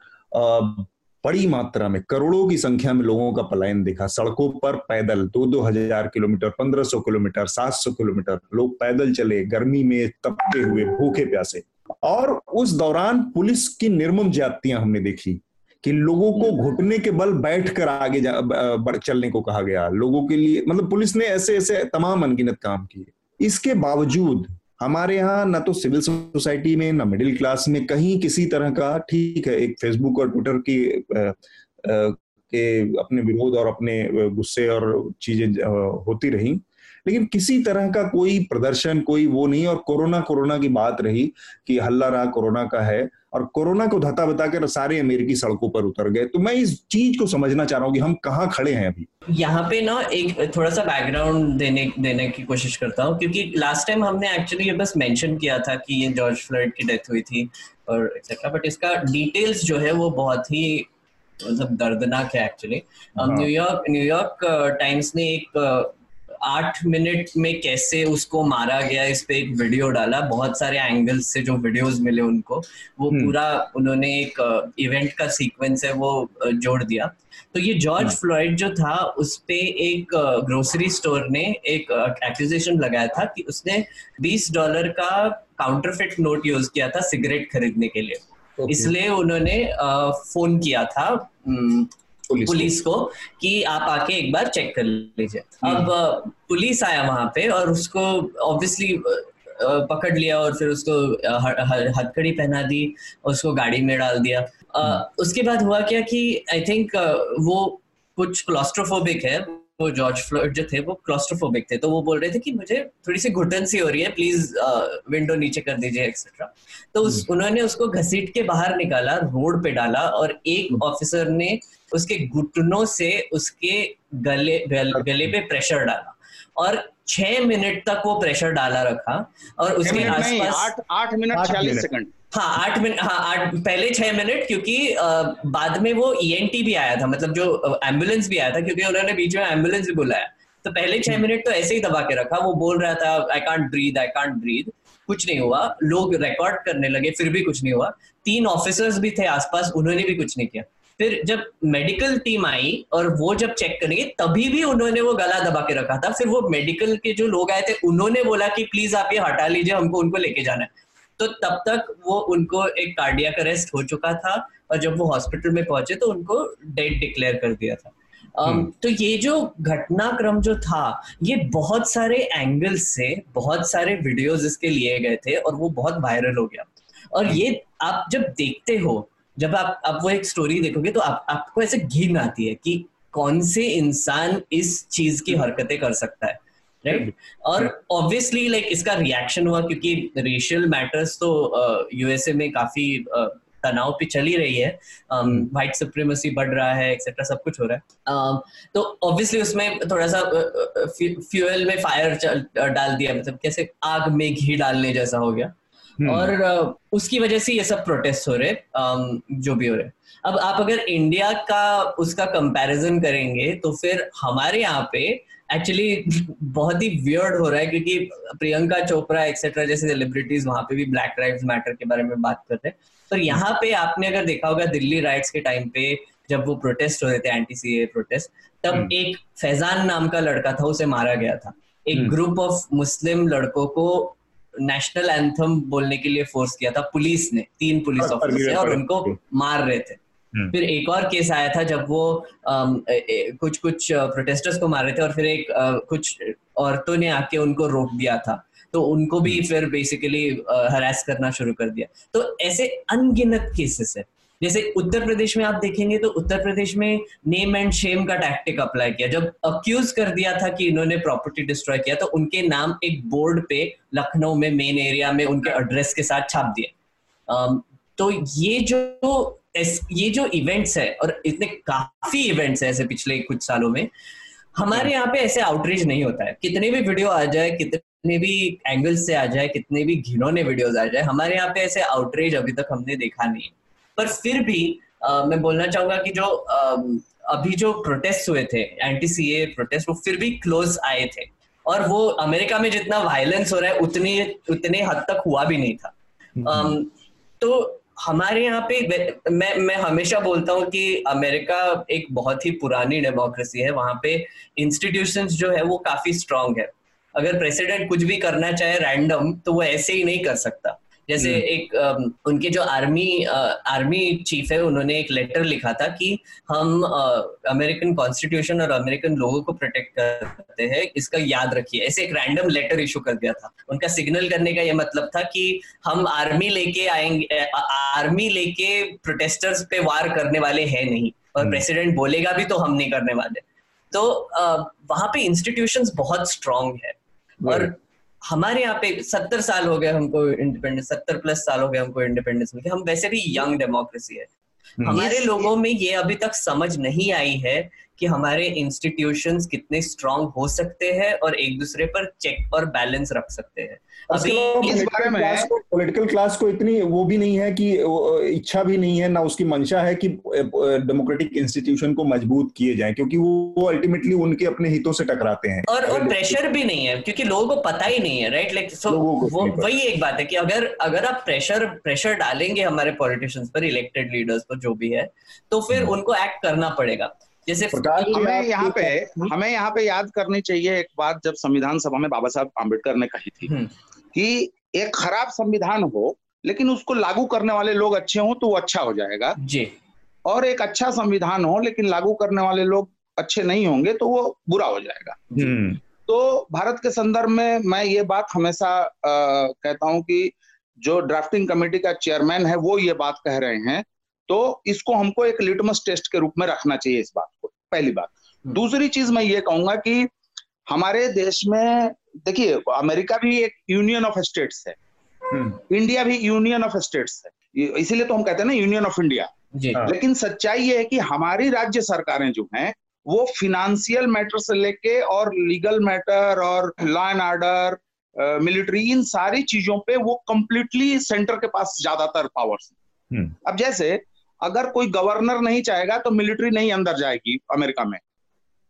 बड़ी मात्रा में, करोड़ों की संख्या में लोगों का पलायन देखा। सड़कों पर पैदल दो दो हज़ार किलोमीटर, पंद्रह सौ किलोमीटर, सात सौ किलोमीटर लोग पैदल चले, गर्मी में तपते हुए, भूखे प्यासे। और उस दौरान पुलिस की निर्मम ज्यादतियाँ हमने देखी। कि लोगों को घुटने के बल बैठकर आगे बढ़ चलने को कहा गया। लोगों के लिए मतलब पुलिस ने ऐसे ऐसे तमाम अनगिनत काम किए। इसके बावजूद हमारे यहाँ ना तो सिविल सोसाइटी में ना मिडिल क्लास में कहीं किसी तरह का ठीक है एक फेसबुक और ट्विटर की आ, आ, के अपने विरोध और अपने गुस्से और चीज़ें होती रही लेकिन किसी तरह का कोई प्रदर्शन कोई वो नहीं और कोरोना कोरोना की बात रही कि हल्ला रहा कोरोना का है और कोरोना को धता बताकर सारे अमेरिकी सड़कों पर उतर गए। तो मैं इस चीज़ को समझना चाह रहा हूँ कि हम कहाँ खड़े हैं अभी? यहाँ पे ना एक थोड़ा सा बैकग्राउंड देने देने की कोशिश करता हूँ क्योंकि लास्ट टाइम हमने एक्चुअली ये बस मेंशन किया था कि ये जॉर्ज फ्लॉयड की डेथ हुई थी और एक्सेट्रा बट इसका डिटेल्स जो है वो बहुत ही मतलब दर्दनाक है एक्चुअली न्यूयॉर्क न्यूयॉर्क टाइम्स ने एक आठ मिनट में कैसे उसको मारा गया इस पे एक वीडियो डाला बहुत सारे एंगल्स से जो वीडियोस मिले उनको वो हम्म। पूरा उन्होंने एक इवेंट का सीक्वेंस है वो जोड़ दिया तो ये जॉर्ज फ्लॉइड हम्म। जो था उस पे एक ग्रोसरी स्टोर ने एक एक्यूजेशन लगाया था कि उसने 20 डॉलर का काउंटरफिट नोट यूज़ किया था सिगरेट खरीदने के लिए इसलिए उन्होंने फ़ोन किया था पुलिस, पुलिस को कि आप आके एक बार चेक कर लीजिए हम्म। अब पुलिस आया वहाँ पे और उसको ऑब्वियसली पकड़ लिया और फिर उसको हथकड़ी पहना दी और उसको गाड़ी में डाल दिया हम्म। उसके बाद हुआ क्या कि आई थिंक वो कुछ क्लॉस्ट्रोफोबिक है वो जॉर्ज फ्लोइड जो थे वो क्लॉस्ट्रोफोबिक थे तो वो बोल रहे थे कि मुझे थोड़ी सी घुटन सी हो रही है प्लीज़ विंडो नीचे कर दीजिए एक्सेट्रा तो उस, हम्म। उन्होंने उसको घसीट के बाहर निकाला रोड पे डाला और एक ऑफिसर ने उसके घुटनों से उसके गले गल, गले पे प्रेशर डाला और छह मिनट तक वो प्रेशर डाला रखा और उसके आसपास आठ आठ मिनट चालीस सेकंड हाँ आठ मिनट हाँ आठ पहले छह मिनट क्योंकि आ, बाद में वो ई e भी आया था मतलब जो एंबुलेंस भी आया था क्योंकि उन्होंने बीच में एंबुलेंस भी बुलाया। तो पहले छह मिनट तो ऐसे ही दबा के रखा वो बोल रहा था I can't breathe I can't breathe कुछ नहीं हुआ लोग रिकॉर्ड करने लगे फिर भी कुछ नहीं हुआ। तीन ऑफिसर्स भी थे आसपास उन्होंने भी कुछ नहीं किया। फिर जब मेडिकल टीम आई और वो जब चेक करेंगे तभी भी उन्होंने वो गला दबा के रखा था। फिर वो मेडिकल के जो लोग आए थे उन्होंने बोला कि प्लीज़ आप ये हटा लीजिए हमको उनको लेके जाना है। तो तब तक वो उनको एक कार्डियक अरेस्ट हो चुका था और जब वो हॉस्पिटल में पहुँचे तो उनको डेड डिक्लेयर कर दिया था। Um, तो ये जो घटनाक्रम जो था ये बहुत सारे एंगल्स से बहुत सारे वीडियोस इसके लिए गए थे और वो बहुत वायरल हो गया। और ये आप जब देखते हो जब आप आप वो एक स्टोरी देखोगे तो आप आपको ऐसे घिन आती है कि कौन से इंसान इस चीज़ की हरकतें कर सकता है। राइट और ऑब्वियसली लाइक इसका रिएक्शन हुआ क्योंकि रेशियल मैटर्स तो यूएसए में काफ़ी तनाव पे चल ही रही है। व्हाइट um, सुप्रीमेसी बढ़ रहा है एक्सेट्रा सब कुछ हो रहा है। um, तो ऑब्वियसली उसमें थोड़ा सा फ्यूएल में फायर डाल दिया मतलब कैसे आग में घी डालने जैसा हो गया। हम्म। और उसकी वजह से ये सब प्रोटेस्ट हो रहे जो भी हो रहे। अब आप अगर इंडिया का उसका कंपैरिजन करेंगे तो फिर हमारे यहाँ पे एक्चुअली बहुत ही वियर्ड हो रहा है क्योंकि प्रियंका चोपड़ा एक्सेट्रा जैसे सेलिब्रिटीज वहाँ पे भी ब्लैक लाइव्स मैटर के बारे में बात करते हैं पर यहाँ पे आपने अगर देखा होगा दिल्ली राइट्स के टाइम पे जब वो प्रोटेस्ट हो रहे थे एंटी सी प्रोटेस्ट तब हम्म। एक फैजान नाम का लड़का था उसे मारा गया था एक ग्रुप ऑफ़ मुस्लिम लड़कों को नेशनल एंथम बोलने के लिए फोर्स किया था पुलिस ने तीन पुलिस ऑफिसर और उनको मार रहे थे। फिर एक और केस आया था जब वो आम, ए, कुछ कुछ प्रोटेस्टर्स को मार रहे थे और फिर एक आ, कुछ औरतों ने आके उनको रोक दिया था। तो उनको भी हम्म। फिर बेसिकली हरास करना शुरू कर दिया। तो ऐसे अनगिनत केसेस है। जैसे उत्तर प्रदेश में आप देखेंगे तो उत्तर प्रदेश में नेम एंड शेम का टैक्टिक अप्लाई किया। जब अक्यूज कर दिया था कि इन्होंने प्रॉपर्टी डिस्ट्रॉय किया तो उनके नाम एक बोर्ड पे लखनऊ में मेन एरिया में उनके एड्रेस के साथ छाप दिए तो ये जो ये जो इवेंट्स है और इतने काफ़ी इवेंट्स है ऐसे पिछले कुछ सालों में हमारे यहाँ पे ऐसे आउटरीच नहीं होता है। कितने भी वीडियो आ जाए कितने भी एंगल्स से आ जाए कितने भी घिनौने वीडियोस आ जाए हमारे यहाँ पे ऐसे आउटरीच अभी तक हमने देखा नहीं। पर फिर भी आ, मैं बोलना चाहूँगा कि जो आ, अभी जो प्रोटेस्ट हुए थे एंटी सी ए प्रोटेस्ट वो फिर भी क्लोज आए थे। और वो अमेरिका में जितना वायलेंस हो रहा है उतनी उतने हद तक हुआ भी नहीं था। um, तो हमारे यहाँ पे मैं मैं हमेशा बोलता हूँ कि अमेरिका एक बहुत ही पुरानी डेमोक्रेसी है। वहाँ पे इंस्टीट्यूशंस जो है वो काफ़ी स्ट्रांग है। अगर प्रेसिडेंट कुछ भी करना चाहे रैंडम तो वो ऐसे ही नहीं कर सकता। जैसे हम्म। एक उनके जो आर्मी आर्मी चीफ है उन्होंने एक लेटर लिखा था कि हम अमेरिकन कॉन्स्टिट्यूशन और अमेरिकन लोगों को प्रोटेक्ट करते हैं इसका याद रखिए। ऐसे एक रैंडम लेटर इशू कर दिया था। उनका सिग्नल करने का ये मतलब था कि हम आर्मी लेके आएँगे आर्मी लेके प्रोटेस्टर्स पे वार करने वाले हैं नहीं और प्रेसिडेंट हम्म। बोलेगा भी तो हम नहीं करने वाले। तो वहाँ पे इंस्टीट्यूशंस बहुत स्ट्रांग है। और हमारे यहाँ पे सत्तर साल हो गए हमको इंडिपेंडेंस सत्तर प्लस साल हो गए हमको इंडिपेंडेंस मिलकर हम वैसे भी यंग डेमोक्रेसी है। हमारे लोगों में ये अभी तक समझ नहीं आई है कि हमारे इंस्टीट्यूशंस कितने स्ट्रांग हो सकते हैं और एक दूसरे पर चेक और बैलेंस रख सकते हैं। अभी इस बारे में पॉलिटिकल क्लास को इतनी वो भी नहीं है कि इच्छा भी नहीं है ना उसकी मंशा है कि डेमोक्रेटिक इंस्टीट्यूशन को मज़बूत किए जाए क्योंकि वो अल्टीमेटली उनके अपने हितों से टकराते हैं। और और प्रेशर भी नहीं है क्योंकि लोगों को पता ही नहीं है राइट लाइक सो वही एक बात है कि अगर अगर आप प्रेशर प्रेशर डालेंगे हमारे पॉलिटिशियंस पर इलेक्टेड लीडर्स पर जो भी है तो फिर हम्म। उनको एक्ट करना पड़ेगा। जैसे हमें यहाँ पे हमें यहाँ पे याद करनी चाहिए एक बात जब संविधान सभा में बाबा साहब आम्बेडकर ने कही थी हम्म। कि एक खराब संविधान हो लेकिन उसको लागू करने वाले लोग अच्छे हों तो वो अच्छा हो जाएगा। जी। और एक अच्छा संविधान हो लेकिन लागू करने वाले लोग अच्छे नहीं होंगे तो वो बुरा हो जाएगा। हम्म। तो भारत के संदर्भ में मैं ये बात हमेशा आ, कहता हूँ कि जो ड्राफ्टिंग कमेटी का चेयरमैन है वो ये बात कह रहे हैं तो इसको हमको एक लिटमस टेस्ट के रूप में रखना चाहिए इस बात को पहली बात। हम्म। दूसरी चीज़ मैं ये कहूँगा कि हमारे देश में देखिए अमेरिका भी एक यूनियन ऑफ़ स्टेट्स है। इंडिया हम्म। भी यूनियन ऑफ़ स्टेट्स है। इसीलिए तो हम कहते हैं ना यूनियन ऑफ़ इंडिया लेकिन सच्चाई ये है कि हमारी राज्य सरकारें जो हैं वो फिनेंशियल मैटर से लेके और लीगल मैटर और लॉ एंड ऑर्डर मिलिट्री इन सारी चीज़ों पे वो कंप्लीटली सेंटर के पास ज़्यादातर पावर्स हम्म। अब जैसे अगर कोई गवर्नर नहीं चाहेगा तो मिलिट्री नहीं अंदर जाएगी अमेरिका में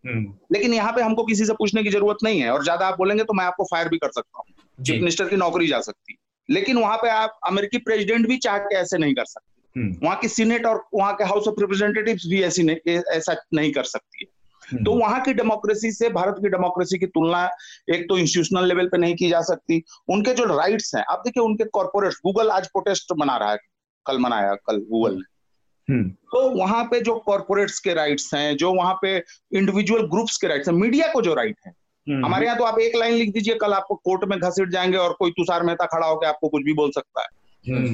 हम्म। लेकिन यहाँ पे हमको किसी से पूछने की ज़रूरत नहीं है और ज़्यादा आप बोलेंगे तो मैं आपको फायर भी कर सकता हूँ चीफ मिनिस्टर की नौकरी जा सकती लेकिन वहाँ पे आप अमेरिकी प्रेसिडेंट भी चाह के ऐसे नहीं कर सकते हम्म। वहाँ की सीनेट और वहाँ के हाउस ऑफ़ रिप्रेजेंटेटिव भी ऐसी नहीं ऐसा नहीं कर सकती है हम्म। तो वहाँ की डेमोक्रेसी से भारत की डेमोक्रेसी की तुलना एक तो इंस्टीट्यूशनल लेवल पे नहीं की जा सकती उनके जो राइट्स हैं आप देखिए उनके कॉर्पोरेट गूगल आज प्रोटेस्ट मना रहा है कल मनाया कल गूगल ने। तो वहाँ पे जो कॉर्पोरेट्स के राइट्स हैं जो वहाँ पे इंडिविजुअल ग्रुप्स के राइट्स हैं मीडिया को जो राइट है। हम्म। हमारे यहाँ तो आप एक लाइन लिख दीजिए कल आपको कोर्ट में घसीट जाएँगे और कोई तुषार मेहता खड़ा होकर आपको कुछ भी बोल सकता है।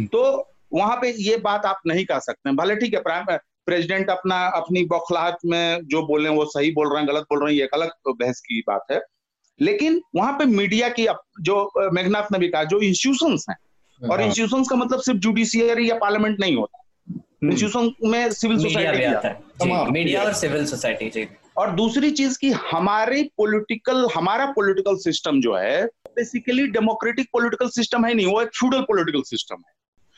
तो वहाँ पे ये बात आप नहीं कह सकते भले ठीक है प्राइम प्रेसिडेंट अपना अपनी बौखलाहट में जो बोल रहे हैं वो सही बोल रहे हैं गलत बोल रहे हैं ये अलग बहस की बात है। लेकिन वहाँ पे मीडिया की जो मेघनाथ ने भी कहा जो इंस्टीट्यूशन हैं। और इंस्टीट्यूशन हाँ। का मतलब सिर्फ़ जुडिशियरी या पार्लियामेंट नहीं होता। इंस्टीट्यूशन हम्म। में सिविल सोसाइटी मीडिया और सिविल सोसाइटी जी। और दूसरी चीज़ की हमारी पॉलिटिकल हमारा पॉलिटिकल सिस्टम जो है बेसिकली डेमोक्रेटिक पॉलिटिकल सिस्टम है नहीं वो एक फ्यूडल पॉलिटिकल सिस्टम है।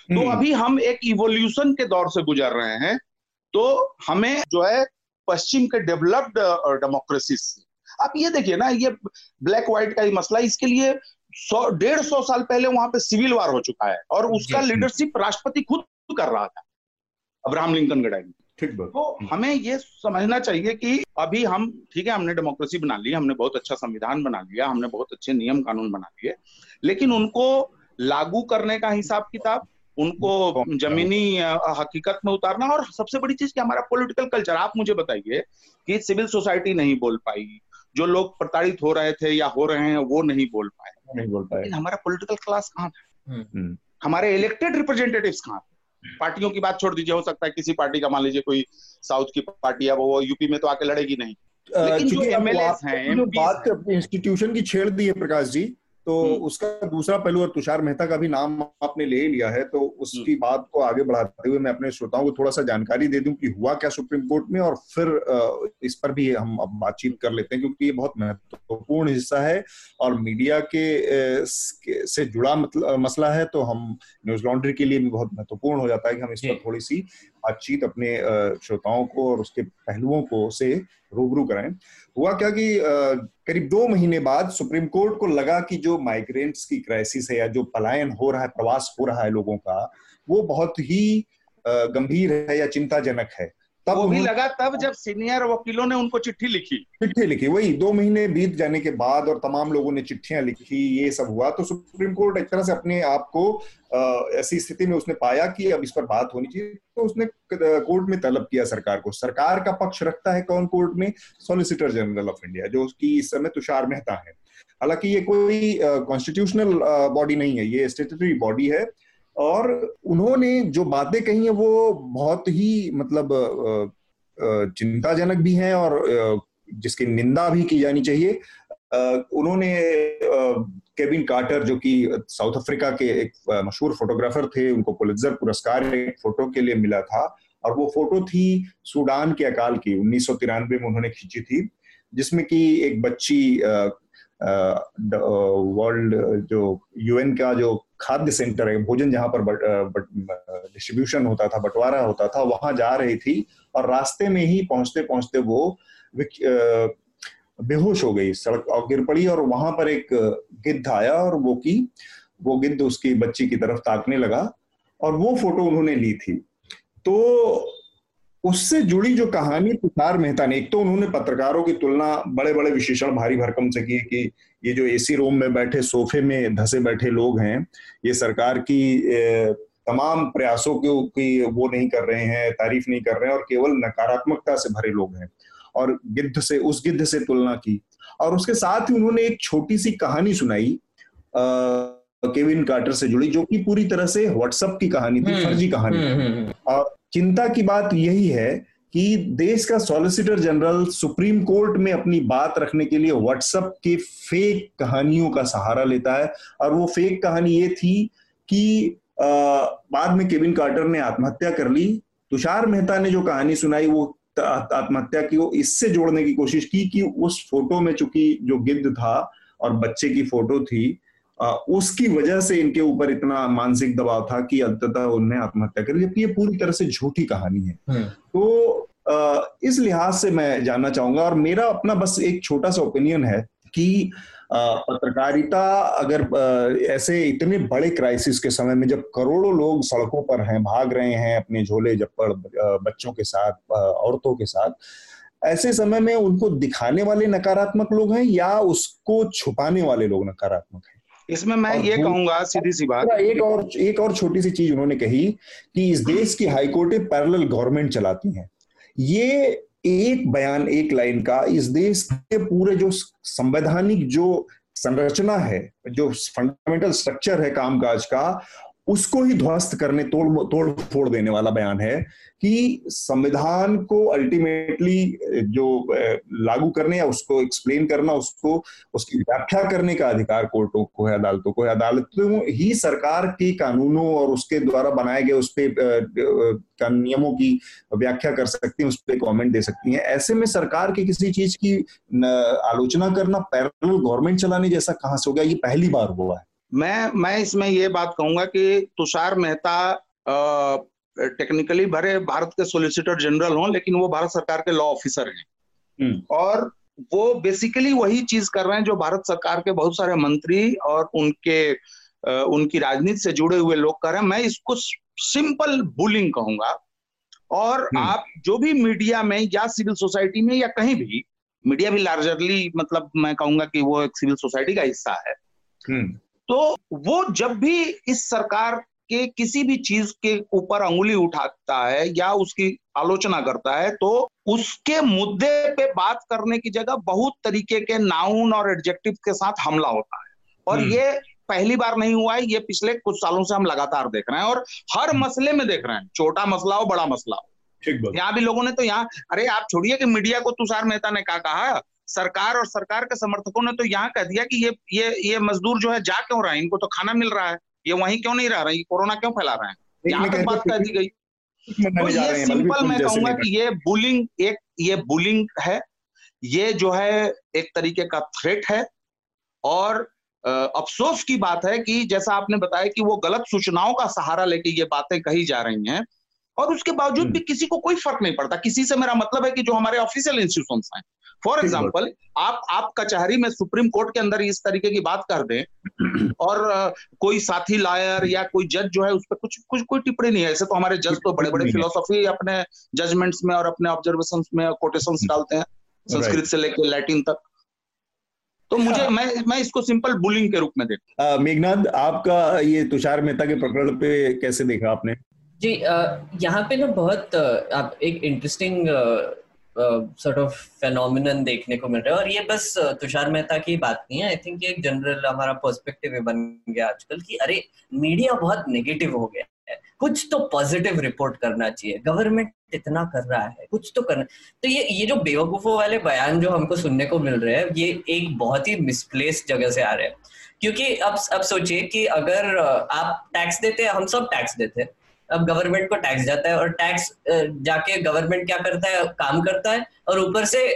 तो हम्म। अभी हम एक इवोल्यूशन के दौर से गुजर रहे हैं तो हमें जो है पश्चिम के डेवलप्ड डेमोक्रेसी आप ये देखिए ना ये ब्लैक व्हाइट का ही मसला इसके लिए सौ डेढ़ सौ साल पहले वहाँ पे सिविल वार हो चुका है और उसका लीडरशिप राष्ट्रपति खुद कर रहा था। अब्राहम लिंकन के टाइम ठीक तो हमें ये समझना चाहिए कि अभी हम ठीक है हमने डेमोक्रेसी बना ली हमने बहुत अच्छा संविधान बना लिया हमने बहुत अच्छे नियम कानून बना लिए लेकिन उनको लागू करने का हिसाब किताब उनको जमीनी हकीकत में उतारना और सबसे बड़ी चीज़ कि हमारा पॉलिटिकल कल्चर आप मुझे बताइए कि सिविल सोसाइटी नहीं बोल पाई जो लोग प्रताड़ित हो रहे थे या हो रहे हैं वो नहीं बोल पाए। नहीं बोल पाए। हमारा पॉलिटिकल क्लास कहाँ था? हम्म। हमारे इलेक्टेड रिप्रेजेंटेटिव कहाँ थे? पार्टियों की बात छोड़ दीजिए हो सकता है किसी पार्टी का मान लीजिए कोई साउथ की पार्टी है वो यूपी में तो आके लड़ेगी नहीं। लेकिन जो एमएलए हैं बात इंस्टीट्यूशन की छेड़ दी है प्रकाश जी तो हम्म। उसका दूसरा पहलू और तुषार मेहता का भी नाम आपने ले लिया है तो उसकी हम्म। बात को आगे बढ़ाते हुए मैं अपने श्रोताओं को थोड़ा सा जानकारी दे दूँ कि हुआ क्या सुप्रीम कोर्ट में और फिर इस पर भी हम अब बातचीत कर लेते हैं क्योंकि ये बहुत महत्वपूर्ण हिस्सा है और मीडिया के से जुड़ा मतलब मसला है तो हम न्यूज़ लॉन्ड्री के लिए भी बहुत महत्वपूर्ण हो जाता है कि हम इस पर थोड़ी सी बातचीत अपने श्रोताओं को और उसके पहलुओं को से रूबरू कराएँ। हुआ क्या कि करीब दो महीने बाद सुप्रीम कोर्ट को लगा कि जो माइग्रेंट्स की क्राइसिस है या जो पलायन हो रहा है, प्रवास हो रहा है लोगों का, वो बहुत ही गंभीर है या चिंताजनक है। तब वो भी लगा तब जब सीनियर वकीलों ने उनको चिट्ठी लिखी। चिट्ठी लिखी वही दो महीने बीत जाने के बाद और तमाम लोगों ने चिट्ठियाँ लिखी ये सब हुआ तो सुप्रीम कोर्ट एक तरह से अपने आप को ऐसी स्थिति में उसने पाया कि अब इस पर बात होनी चाहिए तो उसने कोर्ट में तलब किया सरकार को। सरकार का पक्ष रखता है कौन कोर्ट में? सॉलिसिटर जनरल ऑफ़ इंडिया जो उसकी इस समय तुषार मेहता है। हालाँकि ये कोई कॉन्स्टिट्यूशनल बॉडी नहीं है ये स्टेटरी बॉडी है और उन्होंने जो बातें कही है, वो बहुत ही मतलब चिंताजनक भी हैं और जिसकी निंदा भी की जानी चाहिए। उन्होंने केविन कार्टर, जो कि साउथ अफ्रीका के एक मशहूर फोटोग्राफर थे, उनको पुलित्जर पुरस्कार एक फ़ोटो के लिए मिला था और वो फ़ोटो थी सूडान के अकाल की, उन्नीस सौ तिरानबे में उन्होंने खींची थी, जिसमें कि एक बच्ची वर्ल्ड, जो यूएन का जो खाद्य सेंटर है, भोजन जहाँ पर डिस्ट्रीब्यूशन होता था, बंटवारा होता था, वहाँ जा रही थी और रास्ते में ही पहुँचते पहुँचते वो बेहोश हो गई सड़क और गिर पड़ी और वहाँ पर एक गिद्ध आया और वो की, वो गिद्ध उसकी बच्ची की तरफ़ ताकने लगा और वो फ़ोटो उन्होंने ली थी। तो उससे जुड़ी जो कहानी, तुषार मेहता ने, एक तो उन्होंने पत्रकारों की तुलना बड़े बड़े विशेषण भारी भरकम से की कि ये जो एसी रूम में बैठे सोफे में धसे बैठे लोग हैं ये सरकार की तमाम प्रयासों की वो नहीं कर रहे हैं तारीफ़ नहीं कर रहे हैं और केवल नकारात्मकता से भरे लोग हैं। और गिद्ध से उस गिद्ध से तुलना की। और उसके साथ ही उन्होंने एक छोटी सी कहानी सुनाई केविन कार्टर से जुड़ी जो कि पूरी तरह से व्हाट्सएप की कहानी थी हम्म, फर्जी कहानी। हम्म, हम्म, और चिंता की बात यही है कि देश का सॉलिसिटर जनरल सुप्रीम कोर्ट में अपनी बात रखने के लिए व्हाट्सएप के फेक कहानियों का सहारा लेता है। और वो फेक कहानी ये थी कि आ, बाद में केविन कार्टर ने आत्महत्या कर ली। तुषार मेहता ने जो कहानी सुनाई वो आत्महत्या की वो इससे जोड़ने की कोशिश की कि उस फ़ोटो में चूँकि जो गिद्ध था और बच्चे की फ़ोटो थी उसकी वजह से इनके ऊपर इतना मानसिक दबाव था कि अंततः उन्हें आत्महत्या कर जबकि ये पूरी तरह से झूठी कहानी है। हम्म। तो इस लिहाज से मैं जानना चाहूँगा और मेरा अपना बस एक छोटा सा ओपिनियन है कि पत्रकारिता अगर ऐसे इतने बड़े क्राइसिस के समय में जब करोड़ों लोग सड़कों पर हैं भाग रहे हैं अपने झोले जप्पड़ बच्चों के साथ औरतों के साथ ऐसे समय में उनको दिखाने वाले नकारात्मक लोग हैं या उसको छुपाने वाले लोग नकारात्मक हैं? इसमें मैं ये कहूँगा सीधी सी बात। एक और एक और छोटी सी चीज़ उन्होंने कही कि इस देश की हाईकोर्टें पैरल गवर्नमेंट चलाती हैं। ये एक बयान एक लाइन का इस देश के पूरे जो संवैधानिक जो संरचना है जो फंडामेंटल स्ट्रक्चर है कामकाज का उसको ही ध्वस्त करने, तोड़ तोड़, फोड़ देने वाला बयान है कि संविधान को अल्टीमेटली जो लागू करने या उसको एक्सप्लेन करना, उसको, उसकी व्याख्या करने का अधिकार कोर्टों को है अदालतों को है अदालतों ही सरकार के कानूनों और उसके द्वारा बनाए गए उस पर नियमों की व्याख्या कर सकती हैं, उस पर कमेंट दे सकती हैं। ऐसे में सरकार की किसी चीज़ की आलोचना करना पैरल गवर्नमेंट चलाने जैसा कहाँ से हो गया? ये पहली बार हुआ है। मैं मैं इसमें ये बात कहूँगा कि तुषार मेहता टेक्निकली भरे भारत के सोलिसिटर जनरल हों लेकिन वो भारत सरकार के लॉ ऑफिसर हैं हम्म। और वो बेसिकली वही चीज़ कर रहे हैं जो भारत सरकार के बहुत सारे मंत्री और उनके उनकी राजनीति से जुड़े हुए लोग कर रहे हैं मैं इसको सिंपल बुलिंग कहूँगा और हम्म। आप जो भी मीडिया में या सिविल सोसाइटी में या कहीं भी मीडिया भी लार्जरली मतलब मैं कहूँगा कि वो एक सिविल सोसाइटी का हिस्सा है हम्म। तो वो जब भी इस सरकार के किसी भी चीज़ के ऊपर अंगुली उठाता है या उसकी आलोचना करता है तो उसके मुद्दे पे बात करने की जगह बहुत तरीके के नाउन और एडजेक्टिव के साथ हमला होता है और हम्म। ये पहली बार नहीं हुआ है ये पिछले कुछ सालों से हम लगातार देख रहे हैं और हर हम्म। मसले में देख रहे हैं छोटा मसला हो बड़ा मसला हो यहाँ भी लोगों ने तो यहाँ अरे आप छोड़िए कि मीडिया को तुषार मेहता ने क्या कहा सरकार और सरकार के समर्थकों ने तो यहाँ कह दिया कि ये ये ये मजदूर जो है जा क्यों रहा है? इनको तो खाना मिल रहा है। ये वहीं क्यों नहीं रह रहे हैं? कोरोना क्यों फैला रहे हैं? यहाँ तक बात कह दी गई। तो ये सिंपल मैं कहूँगा कि ये बुलिंग एक ये बुलिंग है। ये जो है एक तरीके का थ्रेट है। और अफसोस की बात है कि जैसा आपने बताया कि वो गलत सूचनाओं का सहारा लेके ये बातें कही जा रही हैं और उसके बावजूद भी हम्म। किसी को कोई फ़र्क नहीं पड़ता। किसी से मेरा मतलब है कि जो हमारे ऑफिशियल इंस्टीट्यूशन हैं। फॉर एग्ज़ाम्पल आप आप कचहरी में सुप्रीम कोर्ट के अंदर इस तरीके की बात कर दें और कोई साथी लायर या कोई जज जो है उस पर कुछ कुछ कोई टिप्पणी नहीं है। ऐसे तो हमारे जज तो बड़े बड़े फिलोसॉफी अपने जजमेंट्स में और अपने ऑब्जर्वेशन में कोटेशन हम्म। डालते हैं संस्कृत से लेकर लैटिन तक। तो मुझे हाँ। मैं मैं इसको सिंपल बुलिंग के रूप में देखता मेघनाथ आपका ये तुषार मेहता के प्रकरण पे कैसे देखा आपने? जी यहाँ पे ना बहुत आप एक इंटरेस्टिंग सॉर्ट ऑफ़ फेनोमिनन देखने को मिल रहा है और ये बस तुषार मेहता की बात नहीं है। आई थिंक ये एक जनरल हमारा पर्सपेक्टिव बन गया आजकल कि अरे मीडिया बहुत नेगेटिव हो गया है। कुछ तो पॉजिटिव रिपोर्ट करना चाहिए। गवर्नमेंट इतना कर रहा है, कुछ तो करना। तो ये ये जो बेवकूफों वाले बयान जो हमको सुनने को मिल रहे हैं, ये एक बहुत ही मिसप्लेस जगह से आ रहे हैं। क्योंकि अब अब सोचिए कि अगर आप टैक्स देते हैं, हम सब टैक्स देते हैं। अब गवर्नमेंट को टैक्स जाता है और टैक्स जाके गवर्नमेंट क्या करता है? काम करता है और ऊपर से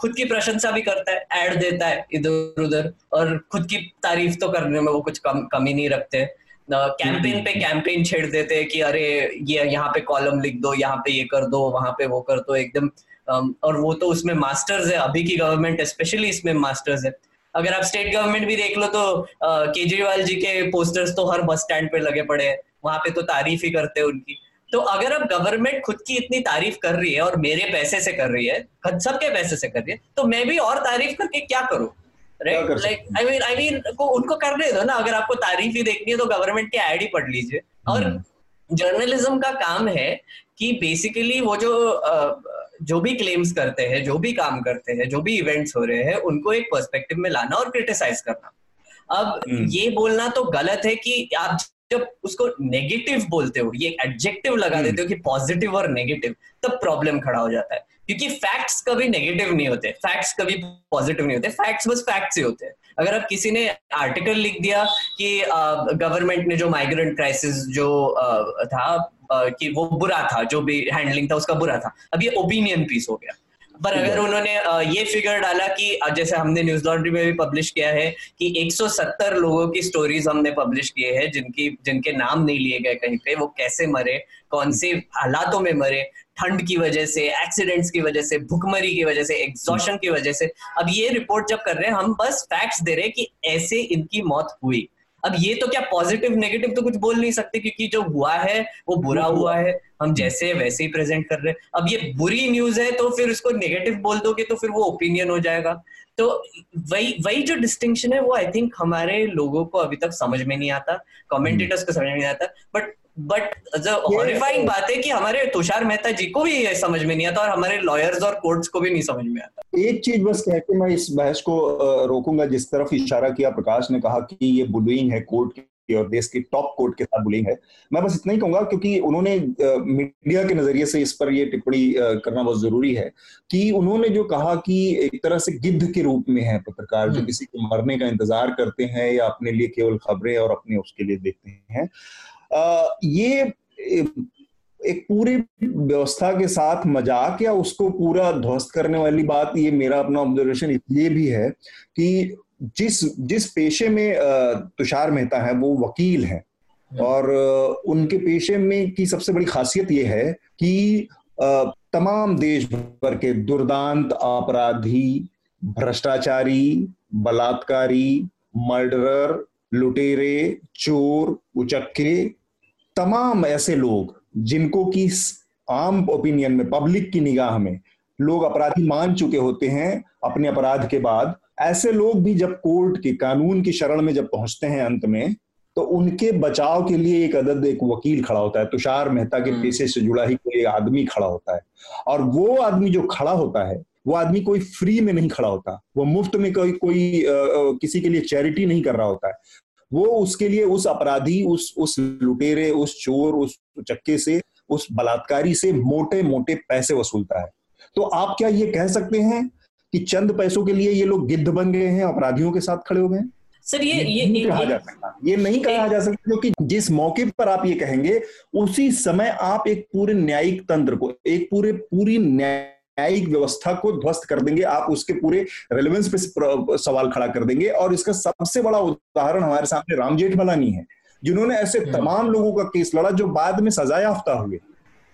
खुद की प्रशंसा भी करता है एड देता है इधर उधर और खुद की तारीफ़ तो करने में वो कुछ कम कमी नहीं रखते। कैंपेन पे कैंपेन छेड़ देते हैं कि अरे ये यहाँ पे कॉलम लिख दो यहाँ पे ये कर दो वहाँ पे वो कर दो एकदम और वो तो उसमें मास्टर्स है अभी की गवर्नमेंट स्पेशली इसमें मास्टर्स है। अगर आप स्टेट गवर्नमेंट भी देख लो तो केजरीवाल जी के पोस्टर्स तो हर बस स्टैंड पे लगे पड़े हैं। वहाँ पे तो तारीफ़ ही करते हैं उनकी। तो अगर अब गवर्नमेंट खुद की इतनी तारीफ़ कर रही है और मेरे पैसे से कर रही है सबके पैसे से कर रही है तो मैं भी और तारीफ़ करके क्या करूँ? Like I mean I mean को उनको करने दो ना। अगर आपको तारीफ़ ही देखनी है तो गवर्नमेंट की एड ही पढ़ लीजिए। और जर्नलिज्म हम्म। का काम है कि बेसिकली वो जो जो भी क्लेम्स करते हैं जो भी काम करते हैं जो भी इवेंट्स हो रहे हैं उनको एक पर्सपेक्टिव में लाना और क्रिटिसाइज करना। अब हम्म। ये बोलना तो गलत है कि आप जब उसको नेगेटिव बोलते हो ये एडजेक्टिव लगा हम्म। देते हो कि पॉजिटिव और नेगेटिव तब प्रॉब्लम खड़ा हो जाता है। क्योंकि फैक्ट्स कभी नेगेटिव नहीं होते फैक्ट्स कभी पॉजिटिव नहीं होते फैक्ट्स बस फैक्ट्स ही होते हैं। अगर अब किसी ने आर्टिकल लिख दिया कि गवर्नमेंट ने जो माइग्रेंट क्राइसिस जो आ, था आ, कि वो बुरा था जो भी हैंडलिंग था उसका बुरा था अब ये ओपिनियन पीस हो गया। पर अगर उन्होंने ये फिगर डाला कि जैसे हमने न्यूज़ लॉन्ड्री में भी पब्लिश किया है कि 170 लोगों की स्टोरीज हमने पब्लिश किए हैं जिनकी जिनके नाम नहीं लिए गए कहीं पे वो कैसे मरे कौन से हालातों में मरे ठंड की वजह से एक्सीडेंट्स की वजह से भुखमरी की वजह से एग्जॉशन की वजह से। अब ये रिपोर्ट जब कर रहे हैं हम बस फैक्ट्स दे रहे हैं कि ऐसे इनकी मौत हुई। अब ये तो क्या पॉजिटिव नेगेटिव तो कुछ बोल नहीं सकते क्योंकि जो हुआ है वो बुरा हुआ है। हम जैसे वैसे ही प्रेजेंट कर रहे हैं। अब ये बुरी न्यूज़ है तो फिर उसको नेगेटिव बोल दोगे तो फिर वो ओपिनियन हो जाएगा। तो वही वही जो डिस्टिंक्शन है वो आई थिंक हमारे लोगों को अभी तक समझ में नहीं आता कमेंटेटर्स को समझ में नहीं आता। बट बट जो हॉरिफाइंग बात है कि हमारे तुषार मेहता जी को भी ये समझ में नहीं आता और हमारे लॉयर्स और कोर्ट्स को भी नहीं समझ में आता। एक चीज़ बस कह के मैं इस बहस को रोकूँगा जिस तरफ़ इशारा किया प्रकाश ने कहा कि ये बुलिंग है कोर्ट की और देश की टॉप कोर्ट के साथ बुलिंग है। मैं बस इतना ही कहूँगा क्योंकि उन्होंने मीडिया के नज़रिए से इस पर ये टिप्पणी करना बहुत ज़रूरी है कि उन्होंने जो कहा कि एक तरह से गिद्ध के रूप में है पत्रकार जो हम्म। किसी के मरने का इंतज़ार करते हैं या अपने लिए केवल खबरें और अपने उसके लिए देखते हैं। ये एक पूरी व्यवस्था के साथ मज़ाक या उसको पूरा ध्वस्त करने वाली बात ये मेरा अपना ऑब्जर्वेशन इसलिए भी है कि जिस जिस पेशे में तुषार मेहता है, वो वकील हैं। और उनके पेशे में की सबसे बड़ी खासियत ये है कि तमाम देश भर के दुर्दांत अपराधी भ्रष्टाचारी, बलात्कारी, मर्डरर, लुटेरे, चोर, उचक्के तमाम ऐसे लोग जिनको की आम ओपिनियन में पब्लिक की निगाह में लोग अपराधी मान चुके होते हैं अपने अपराध के बाद। ऐसे लोग भी जब कोर्ट के कानून की शरण में जब पहुँचते हैं अंत में तो उनके बचाव के लिए एक अदद एक वकील खड़ा होता है। तुषार मेहता के हम्म। पेशे से जुड़ा ही कोई आदमी खड़ा होता है। और वो आदमी जो खड़ा होता है वो आदमी कोई फ्री में नहीं खड़ा होता। वो मुफ़्त में कोई कोई आ, किसी के लिए चैरिटी नहीं कर रहा होता है। वो उसके लिए उस अपराधी उस उस लुटेरे उस चोर उस चक्के से उस बलात्कारी से मोटे मोटे पैसे वसूलता है। तो आप क्या ये कह सकते हैं कि चंद पैसों के लिए ये लोग गिद्ध बन गए हैं अपराधियों के साथ खड़े हो गए सर ये ये नहीं कहा जा सकता। ये नहीं कहा जा सकता क्योंकि जिस मौके पर आप ये कहेंगे उसी समय आप एक पूरे न्यायिक तंत्र को एक पूरे पूरी न्याय न्यायिक व्यवस्था को ध्वस्त कर देंगे। आप उसके पूरे रेलिवेंस पे सवाल खड़ा कर देंगे। और इसका सबसे बड़ा उदाहरण हमारे सामने राम जेठमलानी है जिन्होंने ऐसे हम्म। तमाम लोगों का केस लड़ा जो बाद में सजायाफ्ता हुए।